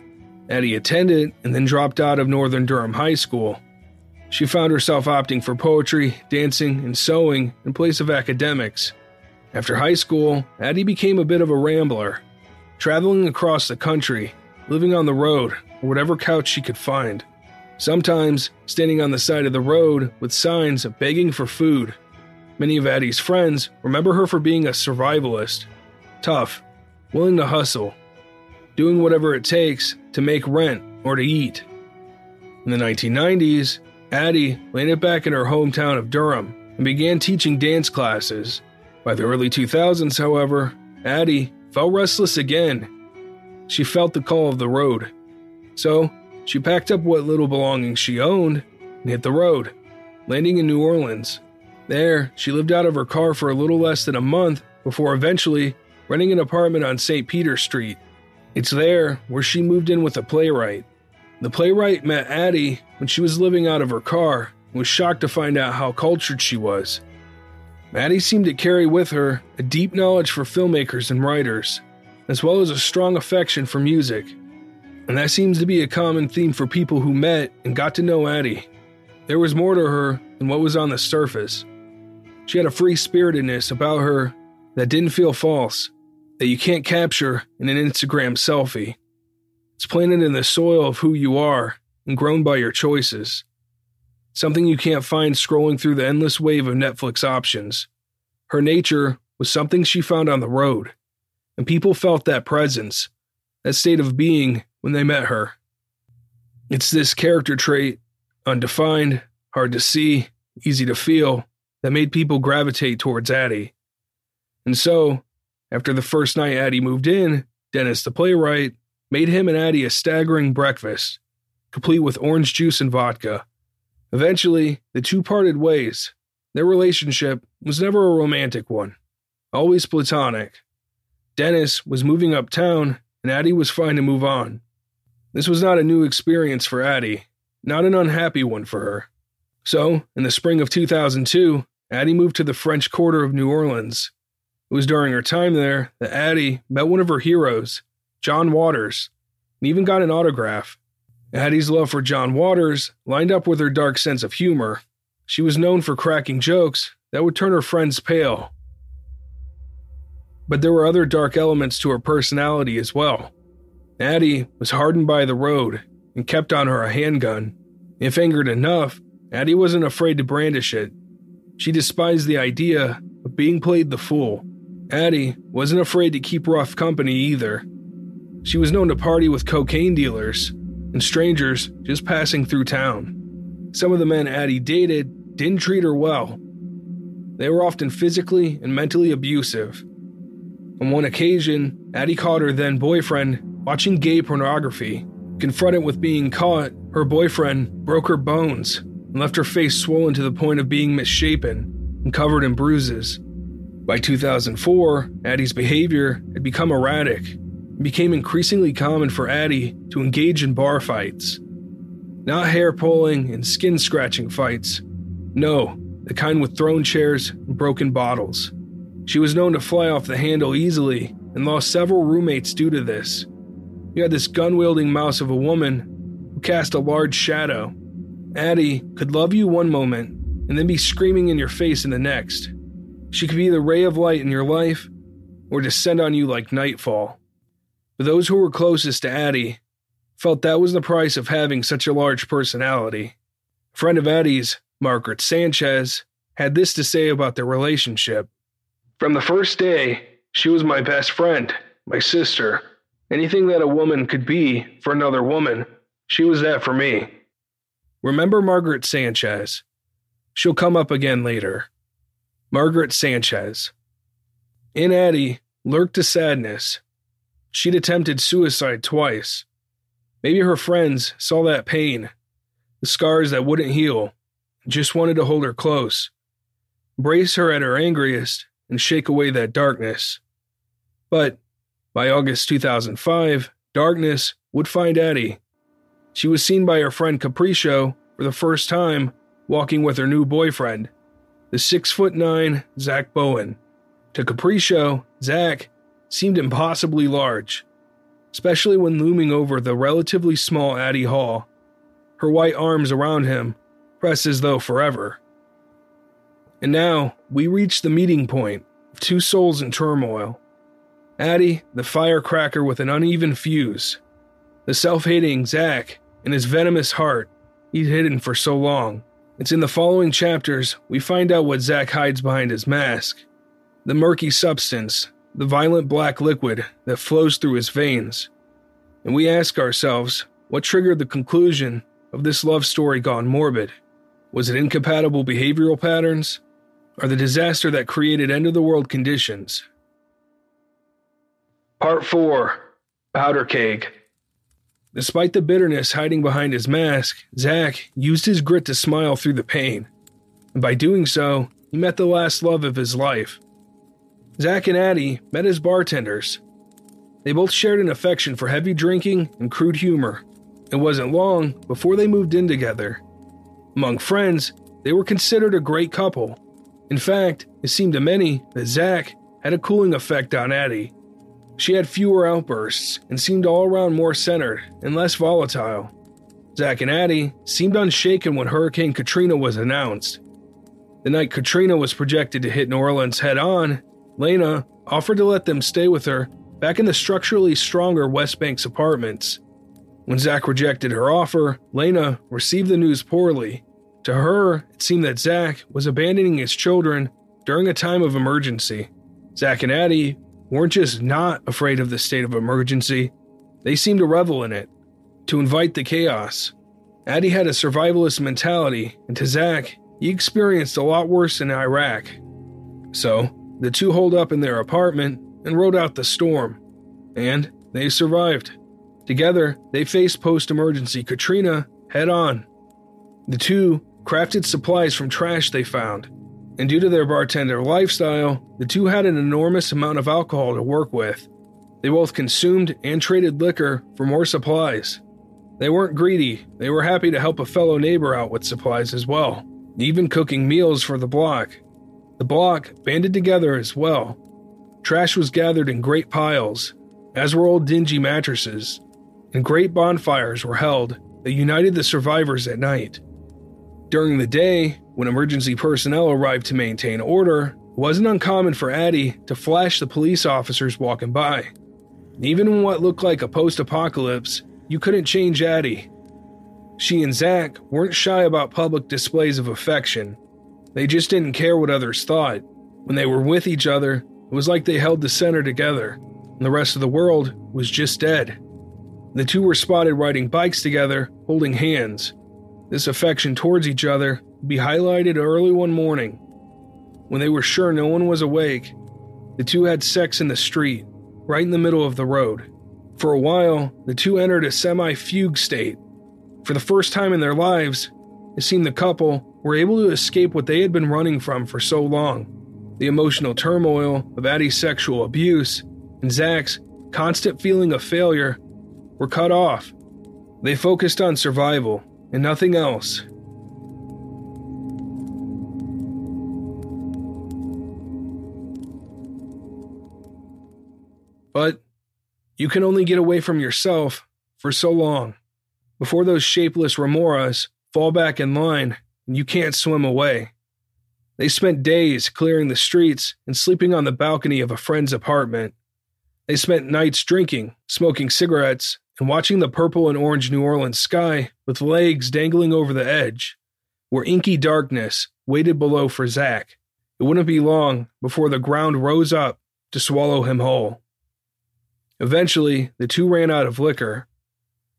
Addie attended and then dropped out of Northern Durham High School. She found herself opting for poetry, dancing, and sewing in place of academics. After high school, Addie became a bit of a rambler, traveling across the country, living on the road, or whatever couch she could find. Sometimes standing on the side of the road with signs begging for food. Many of Addie's friends remember her for being a survivalist, tough, willing to hustle, doing whatever it takes to make rent or to eat. In the 1990s, Addie landed back in her hometown of Durham and began teaching dance classes. By the early 2000s, however, Addie felt restless again. She felt the call of the road. So, she packed up what little belongings she owned and hit the road, landing in New Orleans. There, she lived out of her car for a little less than a month before eventually renting an apartment on St. Peter Street. It's there where she moved in with a playwright. The playwright met Addie when she was living out of her car and was shocked to find out how cultured she was. Addie seemed to carry with her a deep knowledge for filmmakers and writers, as well as a strong affection for music. And that seems to be a common theme for people who met and got to know Addie. There was more to her than what was on the surface. She had a free spiritedness about her that didn't feel false, that you can't capture in an Instagram selfie. It's planted in the soil of who you are and grown by your choices. Something you can't find scrolling through the endless wave of Netflix options. Her nature was something she found on the road, and people felt that presence, that state of being when they met her. It's this character trait, undefined, hard to see, easy to feel, that made people gravitate towards Addie. And so, after the first night Addie moved in, Dennis the playwright made him and Addie a staggering breakfast, complete with orange juice and vodka. Eventually, the two parted ways. Their relationship was never a romantic one, always platonic. Dennis was moving uptown, and Addie was fine to move on. This was not a new experience for Addie, not an unhappy one for her. So, in the spring of 2002, Addie moved to the French Quarter of New Orleans. It was during her time there that Addie met one of her heroes, John Waters, and even got an autograph. Addie's love for John Waters lined up with her dark sense of humor. She was known for cracking jokes that would turn her friends pale. But there were other dark elements to her personality as well. Addie was hardened by the road and kept on her a handgun. If angered enough, Addie wasn't afraid to brandish it. She despised the idea of being played the fool. Addie wasn't afraid to keep rough company either. She was known to party with cocaine dealers and strangers just passing through town. Some of the men Addie dated didn't treat her well. They were often physically and mentally abusive. On one occasion, Addie caught her then boyfriend watching gay pornography. Confronted with being caught, her boyfriend broke her bones and left her face swollen to the point of being misshapen and covered in bruises. By 2004, Addie's behavior had become erratic and became increasingly common for Addie to engage in bar fights. Not hair pulling and skin scratching fights. No, the kind with thrown chairs and broken bottles. She was known to fly off the handle easily and lost several roommates due to this. You had this gun wielding mouse of a woman who cast a large shadow. Addie could love you one moment and then be screaming in your face in the next. She could be the ray of light in your life or descend on you like nightfall. But those who were closest to Addie felt that was the price of having such a large personality. A friend of Addie's, Margaret Sanchez, had this to say about their relationship. From the first day, she was my best friend, my sister. Anything that a woman could be for another woman, she was that for me. Remember Margaret Sanchez. She'll come up again later. Margaret Sanchez. In Addie lurked a sadness. She'd attempted suicide twice. Maybe her friends saw that pain, the scars that wouldn't heal, just wanted to hold her close, brace her at her angriest, and shake away that darkness. But by August 2005, darkness would find Addie. She was seen by her friend Capricio for the first time walking with her new boyfriend, the six foot nine Zach Bowen. To Capricio, Zach seemed impossibly large, especially when looming over the relatively small Addie Hall, her white arms around him pressed as though forever. And now we reach the meeting point of two souls in turmoil. Addie, the firecracker with an uneven fuse, the self hating Zach, and his venomous heart he'd hidden for so long. It's in the following chapters we find out what Zach hides behind his mask the murky substance, the violent black liquid that flows through his veins. And we ask ourselves what triggered the conclusion of this love story gone morbid. Was it incompatible behavioral patterns? Or the disaster that created end of the world conditions? Part 4 Powder Keg. Despite the bitterness hiding behind his mask, Zach used his grit to smile through the pain. And by doing so, he met the last love of his life. Zach and Addie met as bartenders. They both shared an affection for heavy drinking and crude humor. It wasn't long before they moved in together. Among friends, they were considered a great couple. In fact, it seemed to many that Zach had a cooling effect on Addie. She had fewer outbursts and seemed all around more centered and less volatile. Zach and Addie seemed unshaken when Hurricane Katrina was announced. The night Katrina was projected to hit New Orleans head on, Lena offered to let them stay with her back in the structurally stronger West Bank's apartments. When Zach rejected her offer, Lena received the news poorly. To her, it seemed that Zach was abandoning his children during a time of emergency. Zach and Addie weren't just not afraid of the state of emergency, they seemed to revel in it, to invite the chaos. Addie had a survivalist mentality, and to Zach, he experienced a lot worse in Iraq. So, the two holed up in their apartment and rode out the storm. And they survived. Together, they faced post emergency Katrina head on. The two crafted supplies from trash they found and due to their bartender lifestyle, the two had an enormous amount of alcohol to work with. They both consumed and traded liquor for more supplies. They weren't greedy, they were happy to help a fellow neighbor out with supplies as well, even cooking meals for the block. The block banded together as well. Trash was gathered in great piles, as were old dingy mattresses, and great bonfires were held that united the survivors at night. During the day, when emergency personnel arrived to maintain order, it wasn't uncommon for Addie to flash the police officers walking by. Even in what looked like a post apocalypse, you couldn't change Addie. She and Zach weren't shy about public displays of affection. They just didn't care what others thought. When they were with each other, it was like they held the center together, and the rest of the world was just dead. The two were spotted riding bikes together, holding hands, this affection towards each other be highlighted early one morning. When they were sure no one was awake, the two had sex in the street, right in the middle of the road. For a while, the two entered a semi fugue state. For the first time in their lives, it seemed the couple were able to escape what they had been running from for so long the emotional turmoil of Addie's sexual abuse and Zach's constant feeling of failure were cut off. They focused on survival and nothing else. But you can only get away from yourself for so long before those shapeless remoras fall back in line and you can't swim away. They spent days clearing the streets and sleeping on the balcony of a friend's apartment. They spent nights drinking, smoking cigarettes, and watching the purple and orange New Orleans sky with legs dangling over the edge, where inky darkness waited below for Zach. It wouldn't be long before the ground rose up to swallow him whole. Eventually, the two ran out of liquor,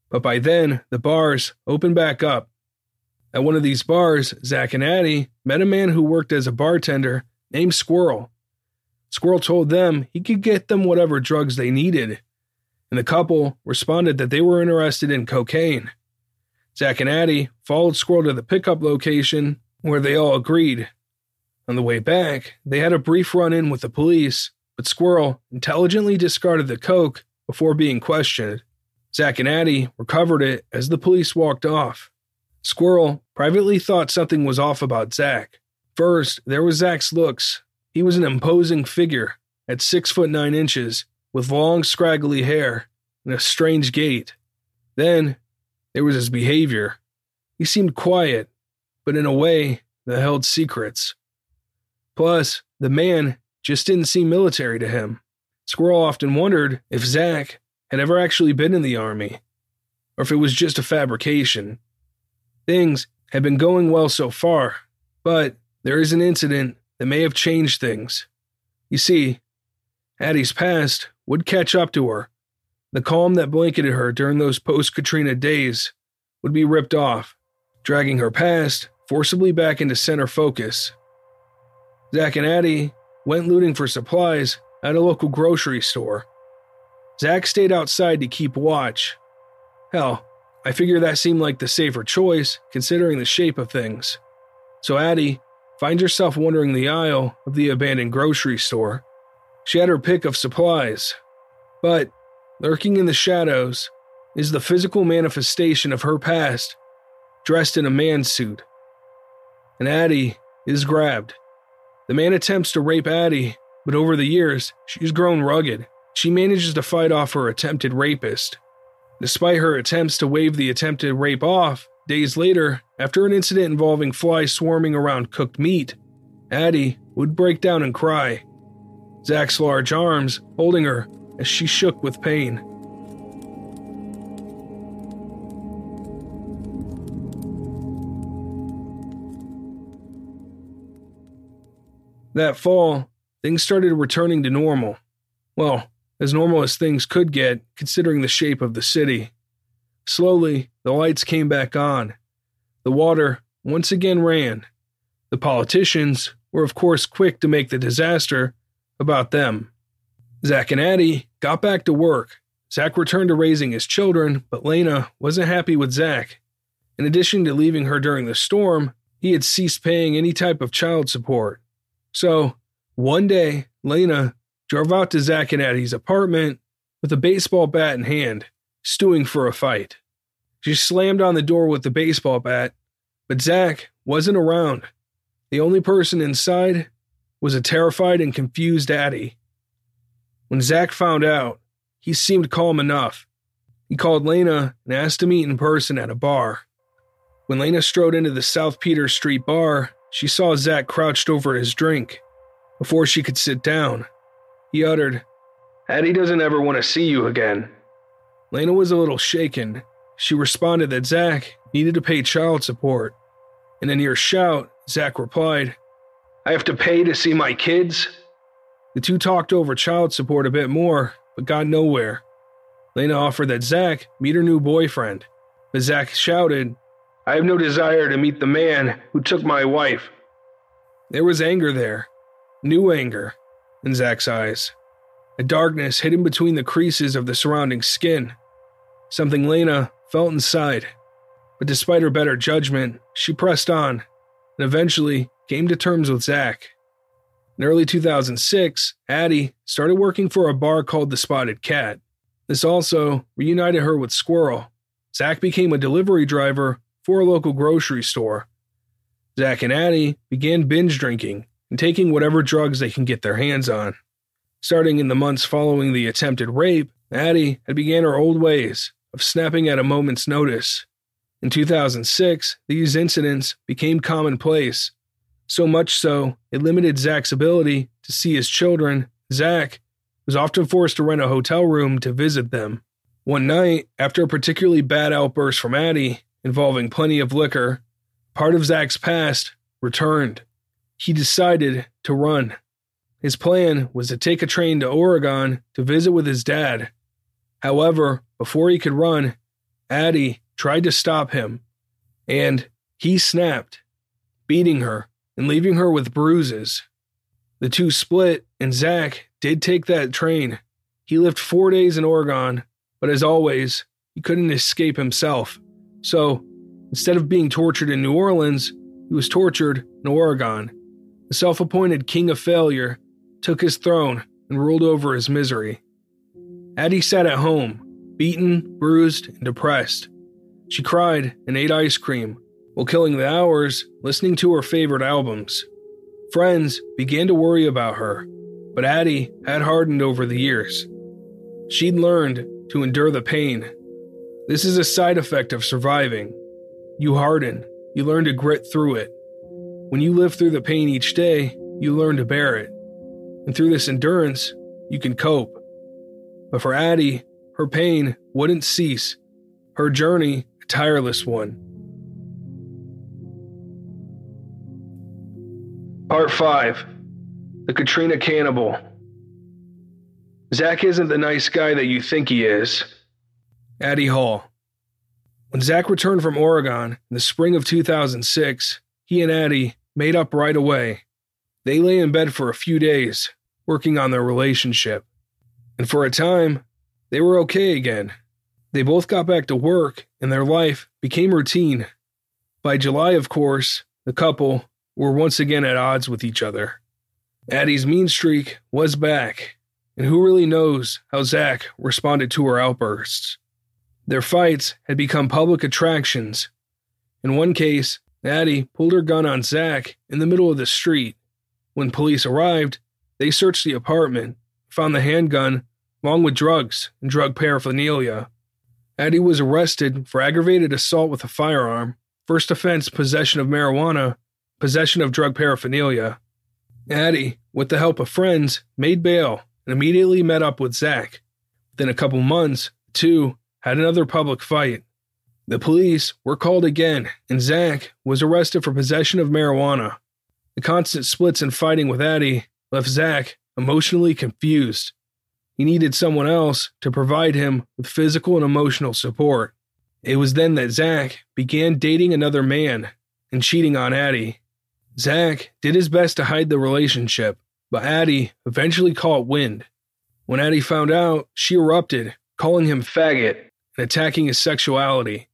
but by then the bars opened back up. At one of these bars, Zach and Addie met a man who worked as a bartender named Squirrel. Squirrel told them he could get them whatever drugs they needed and the couple responded that they were interested in cocaine. Zach and Addie followed Squirrel to the pickup location where they all agreed. On the way back, they had a brief run in with the police, but Squirrel intelligently discarded the coke before being questioned. Zack and Addie recovered it as the police walked off. Squirrel privately thought something was off about Zack. First, there was Zack's looks. He was an imposing figure at six foot nine inches, with long, scraggly hair and a strange gait. Then, there was his behavior. He seemed quiet, but in a way that held secrets. Plus, the man just didn't seem military to him. Squirrel often wondered if Zach had ever actually been in the army, or if it was just a fabrication. Things had been going well so far, but there is an incident that may have changed things. You see, Addie's past would catch up to her. The calm that blanketed her during those post Katrina days would be ripped off, dragging her past forcibly back into center focus. Zach and Addie went looting for supplies at a local grocery store. Zack stayed outside to keep watch. Hell, I figure that seemed like the safer choice considering the shape of things. So Addie finds herself wandering the aisle of the abandoned grocery store. She had her pick of supplies, but lurking in the shadows is the physical manifestation of her past, dressed in a man's suit. And Addie is grabbed. The man attempts to rape Addie, but over the years, she's grown rugged. She manages to fight off her attempted rapist. Despite her attempts to wave the attempted rape off, days later, after an incident involving flies swarming around cooked meat, Addie would break down and cry. Zach's large arms holding her as she shook with pain. That fall, things started returning to normal. Well, as normal as things could get, considering the shape of the city. Slowly, the lights came back on. The water once again ran. The politicians were, of course, quick to make the disaster about them. Zach and Addie got back to work. Zach returned to raising his children, but Lena wasn't happy with Zach. In addition to leaving her during the storm, he had ceased paying any type of child support. So, one day, Lena drove out to Zach and Addie's apartment with a baseball bat in hand, stewing for a fight. She slammed on the door with the baseball bat, but Zach wasn't around. The only person inside was a terrified and confused Addie. When Zach found out, he seemed calm enough. He called Lena and asked to meet in person at a bar. When Lena strode into the South Peter Street bar, she saw Zach crouched over his drink. Before she could sit down, he uttered, Addie doesn't ever want to see you again. Lena was a little shaken. She responded that Zach needed to pay child support. In a near shout, Zach replied, I have to pay to see my kids? The two talked over child support a bit more, but got nowhere. Lena offered that Zach meet her new boyfriend, but Zach shouted, I have no desire to meet the man who took my wife. There was anger there, new anger, in Zach's eyes. A darkness hidden between the creases of the surrounding skin. Something Lena felt inside. But despite her better judgment, she pressed on and eventually came to terms with Zach. In early 2006, Addie started working for a bar called the Spotted Cat. This also reunited her with Squirrel. Zach became a delivery driver for a local grocery store. Zach and Addie began binge drinking and taking whatever drugs they can get their hands on. Starting in the months following the attempted rape, Addie had began her old ways of snapping at a moment's notice. In 2006, these incidents became commonplace, so much so it limited Zach's ability to see his children. Zach was often forced to rent a hotel room to visit them. One night, after a particularly bad outburst from Addie involving plenty of liquor, part of Zach's past returned he decided to run. His plan was to take a train to Oregon to visit with his dad. However, before he could run, Addie tried to stop him, and he snapped, beating her and leaving her with bruises. The two split, and Zach did take that train. He lived four days in Oregon, but as always, he couldn't escape himself. So, instead of being tortured in New Orleans, he was tortured in Oregon. The self appointed king of failure took his throne and ruled over his misery. Addie sat at home, beaten, bruised, and depressed. She cried and ate ice cream while killing the hours listening to her favorite albums. Friends began to worry about her, but Addie had hardened over the years. She'd learned to endure the pain. This is a side effect of surviving. You harden, you learn to grit through it. When you live through the pain each day, you learn to bear it. And through this endurance, you can cope. But for Addie, her pain wouldn't cease, her journey a tireless one. Part 5 The Katrina Cannibal. Zach isn't the nice guy that you think he is. Addie Hall. When Zach returned from Oregon in the spring of 2006, he and Addie made up right away. They lay in bed for a few days, working on their relationship. And for a time, they were okay again. They both got back to work, and their life became routine. By July, of course, the couple were once again at odds with each other. Addie's mean streak was back, and who really knows how Zach responded to her outbursts. Their fights had become public attractions. In one case, Addie pulled her gun on Zach in the middle of the street. When police arrived, they searched the apartment, found the handgun, along with drugs and drug paraphernalia. Addie was arrested for aggravated assault with a firearm, first offense possession of marijuana, possession of drug paraphernalia. Addie, with the help of friends, made bail and immediately met up with Zach. Within a couple months, two had another public fight. The police were called again, and Zach was arrested for possession of marijuana. The constant splits and fighting with Addie left Zach emotionally confused. He needed someone else to provide him with physical and emotional support. It was then that Zach began dating another man and cheating on Addie. Zach did his best to hide the relationship, but Addie eventually caught wind. When Addie found out, she erupted, calling him faggot and attacking his sexuality.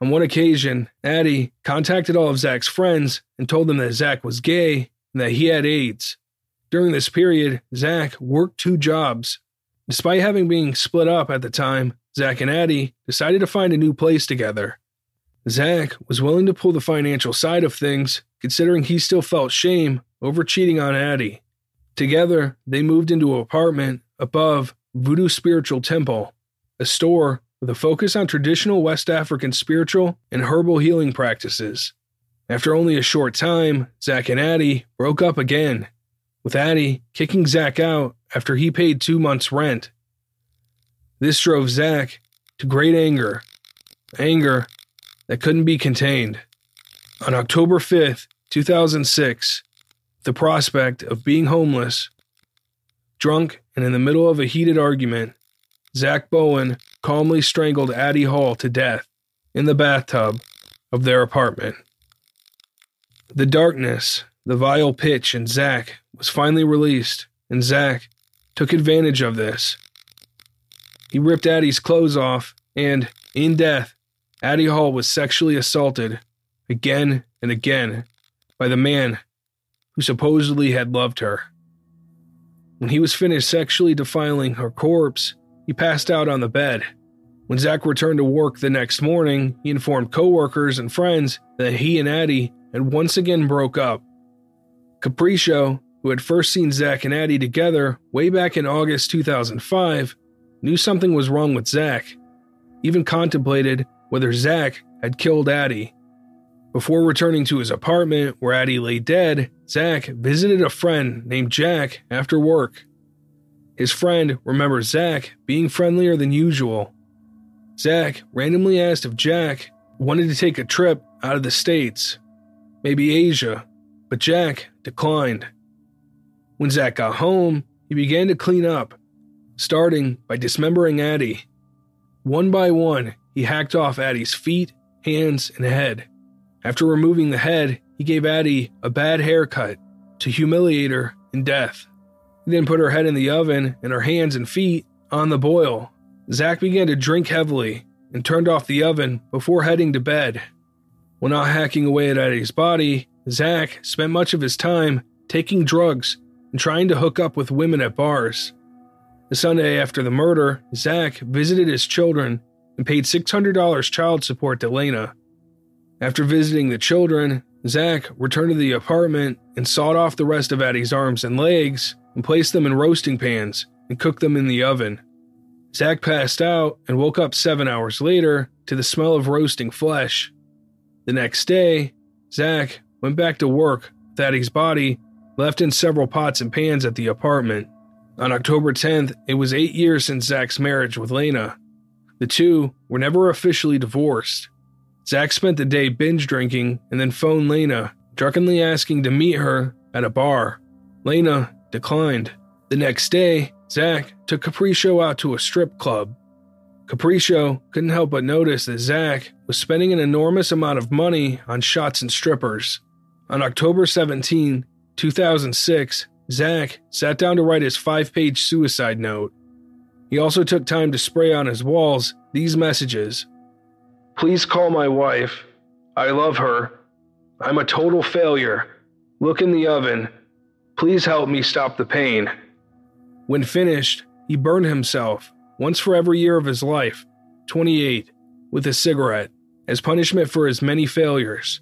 On one occasion, Addie contacted all of Zach's friends and told them that Zach was gay and that he had AIDS. During this period, Zach worked two jobs. Despite having been split up at the time, Zach and Addie decided to find a new place together. Zach was willing to pull the financial side of things, considering he still felt shame over cheating on Addie. Together, they moved into an apartment above Voodoo Spiritual Temple, a store with a focus on traditional West African spiritual and herbal healing practices. After only a short time, Zach and Addie broke up again, with Addie kicking Zach out after he paid two months' rent. This drove Zach to great anger, anger that couldn't be contained. On October 5th, 2006, the prospect of being homeless, drunk, and in the middle of a heated argument, Zach Bowen calmly strangled Addie Hall to death in the bathtub of their apartment. The darkness, the vile pitch and Zach was finally released, and Zach took advantage of this. He ripped Addie's clothes off, and, in death, Addie Hall was sexually assaulted again and again by the man who supposedly had loved her. When he was finished sexually defiling her corpse, he passed out on the bed. When Zach returned to work the next morning, he informed coworkers and friends that he and Addie had once again broke up. Capriccio, who had first seen Zach and Addie together way back in August 2005, knew something was wrong with Zach, even contemplated whether Zach had killed Addie. Before returning to his apartment where Addie lay dead, Zach visited a friend named Jack after work. His friend remembers Zach being friendlier than usual. Zach randomly asked if Jack wanted to take a trip out of the States, maybe Asia, but Jack declined. When Zach got home, he began to clean up, starting by dismembering Addie. One by one, he hacked off Addie's feet, hands, and head. After removing the head, he gave Addie a bad haircut to humiliate her in death. He then put her head in the oven and her hands and feet on the boil. Zach began to drink heavily and turned off the oven before heading to bed. While not hacking away at Addie's body, Zach spent much of his time taking drugs and trying to hook up with women at bars. The Sunday after the murder, Zach visited his children and paid $600 child support to Lena. After visiting the children, Zach returned to the apartment and sawed off the rest of Addie's arms and legs and placed them in roasting pans and cooked them in the oven. Zach passed out and woke up seven hours later to the smell of roasting flesh. The next day, Zach went back to work with Addie's body left in several pots and pans at the apartment. On October 10th, it was eight years since Zach's marriage with Lena. The two were never officially divorced. Zach spent the day binge drinking and then phoned Lena, drunkenly asking to meet her at a bar. Lena declined. The next day, Zach took Capricio out to a strip club. Capricio couldn't help but notice that Zach was spending an enormous amount of money on shots and strippers. On October 17, 2006, Zach sat down to write his five page suicide note. He also took time to spray on his walls these messages Please call my wife. I love her. I'm a total failure. Look in the oven. Please help me stop the pain. When finished, he burned himself, once for every year of his life, 28, with a cigarette, as punishment for his many failures.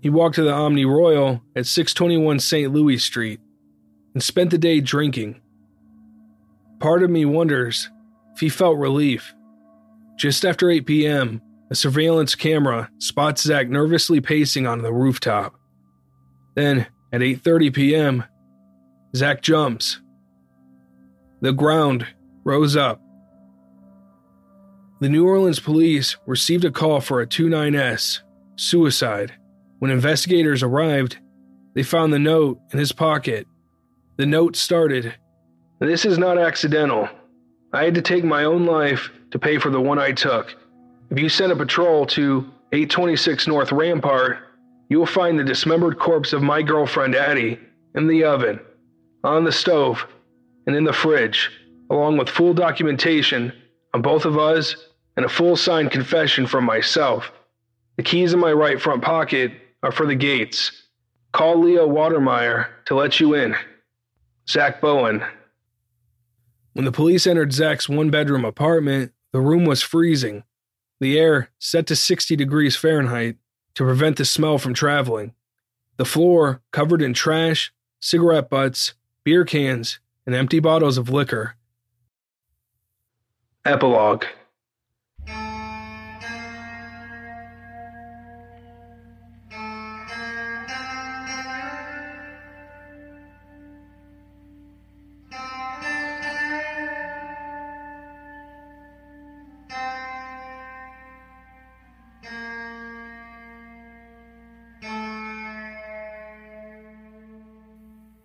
He walked to the Omni Royal at 621 St. Louis Street and spent the day drinking. Part of me wonders if he felt relief. Just after 8 p.m., a surveillance camera spots Zach nervously pacing on the rooftop. Then, at 8:30 p.m., Zach jumps. The ground rose up. The New Orleans police received a call for a 29S suicide. When investigators arrived, they found the note in his pocket. The note started This is not accidental. I had to take my own life to pay for the one I took. If you send a patrol to 826 North Rampart, you will find the dismembered corpse of my girlfriend Addie in the oven, on the stove, and in the fridge, along with full documentation on both of us and a full signed confession from myself. The keys in my right front pocket are for the gates. Call Leo Watermeier to let you in. Zach Bowen. When the police entered Zach's one bedroom apartment, the room was freezing, the air set to 60 degrees Fahrenheit to prevent the smell from traveling. The floor covered in trash, cigarette butts, beer cans, and empty bottles of liquor. Epilogue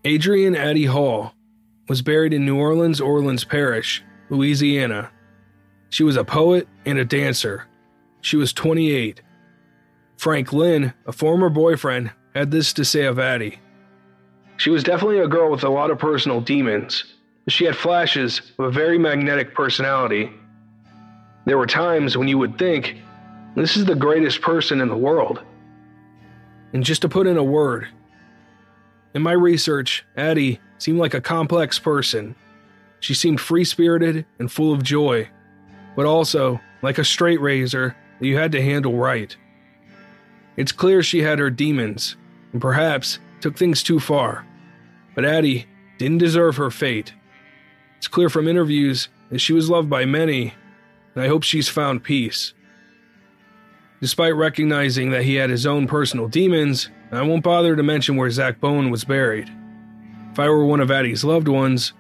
Adrienne Addie Hall was buried in New Orleans, Orleans Parish, Louisiana. She was a poet and a dancer. She was 28. Frank Lynn, a former boyfriend, had this to say of Addie. She was definitely a girl with a lot of personal demons. She had flashes of a very magnetic personality. There were times when you would think, this is the greatest person in the world. And just to put in a word, in my research, Addie seemed like a complex person. She seemed free spirited and full of joy, but also like a straight razor that you had to handle right. It's clear she had her demons, and perhaps took things too far. But Addie didn't deserve her fate. It's clear from interviews that she was loved by many, and I hope she's found peace. Despite recognizing that he had his own personal demons, I won't bother to mention where Zach Bowen was buried. If I were one of Addie's loved ones,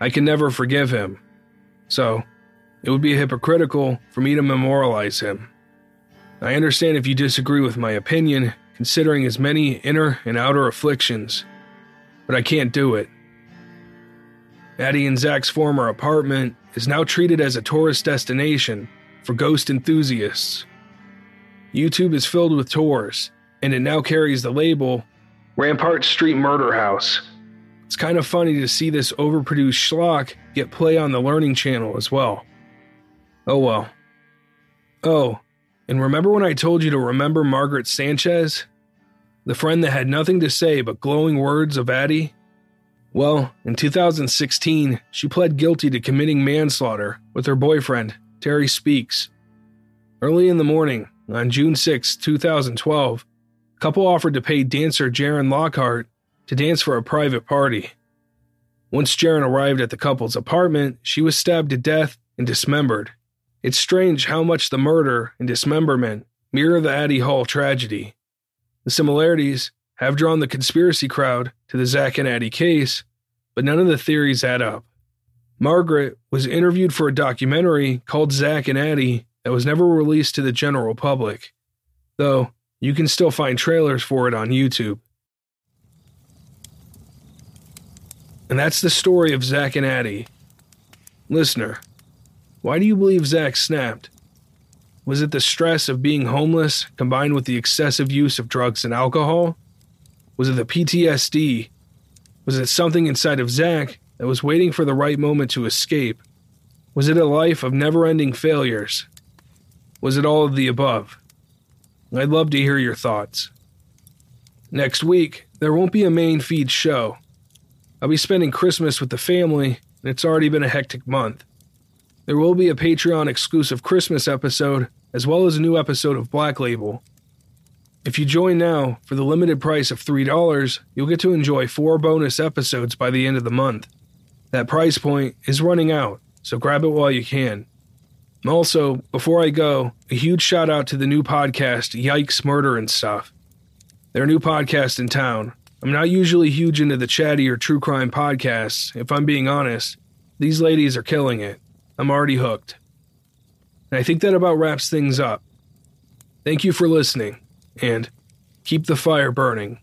I can never forgive him. So, it would be hypocritical for me to memorialize him. I understand if you disagree with my opinion, considering his many inner and outer afflictions, but I can't do it. Addie and Zach's former apartment is now treated as a tourist destination for ghost enthusiasts. YouTube is filled with tours, and it now carries the label Rampart Street Murder House. It's kind of funny to see this overproduced schlock get play on the Learning Channel as well. Oh well. Oh, and remember when I told you to remember Margaret Sanchez? The friend that had nothing to say but glowing words of Addie? Well, in 2016, she pled guilty to committing manslaughter with her boyfriend, Terry Speaks. Early in the morning, on June 6, 2012, a couple offered to pay dancer Jaren Lockhart to dance for a private party. Once Jaron arrived at the couple's apartment, she was stabbed to death and dismembered. It's strange how much the murder and dismemberment mirror the Addie Hall tragedy. The similarities have drawn the conspiracy crowd to the Zach and Addie case, but none of the theories add up. Margaret was interviewed for a documentary called Zach and Addie that was never released to the general public, though you can still find trailers for it on YouTube. And that's the story of Zach and Addie. Listener, why do you believe Zach snapped? Was it the stress of being homeless combined with the excessive use of drugs and alcohol? Was it the PTSD? Was it something inside of Zach that was waiting for the right moment to escape? Was it a life of never ending failures? Was it all of the above? I'd love to hear your thoughts. Next week, there won't be a main feed show. I'll be spending Christmas with the family, and it's already been a hectic month. There will be a Patreon exclusive Christmas episode, as well as a new episode of Black Label. If you join now, for the limited price of $3, you'll get to enjoy four bonus episodes by the end of the month. That price point is running out, so grab it while you can. Also, before I go, a huge shout out to the new podcast, Yikes Murder and Stuff. They're new podcast in town. I'm not usually huge into the chatty or true crime podcasts, if I'm being honest. These ladies are killing it. I'm already hooked. And I think that about wraps things up. Thank you for listening and keep the fire burning.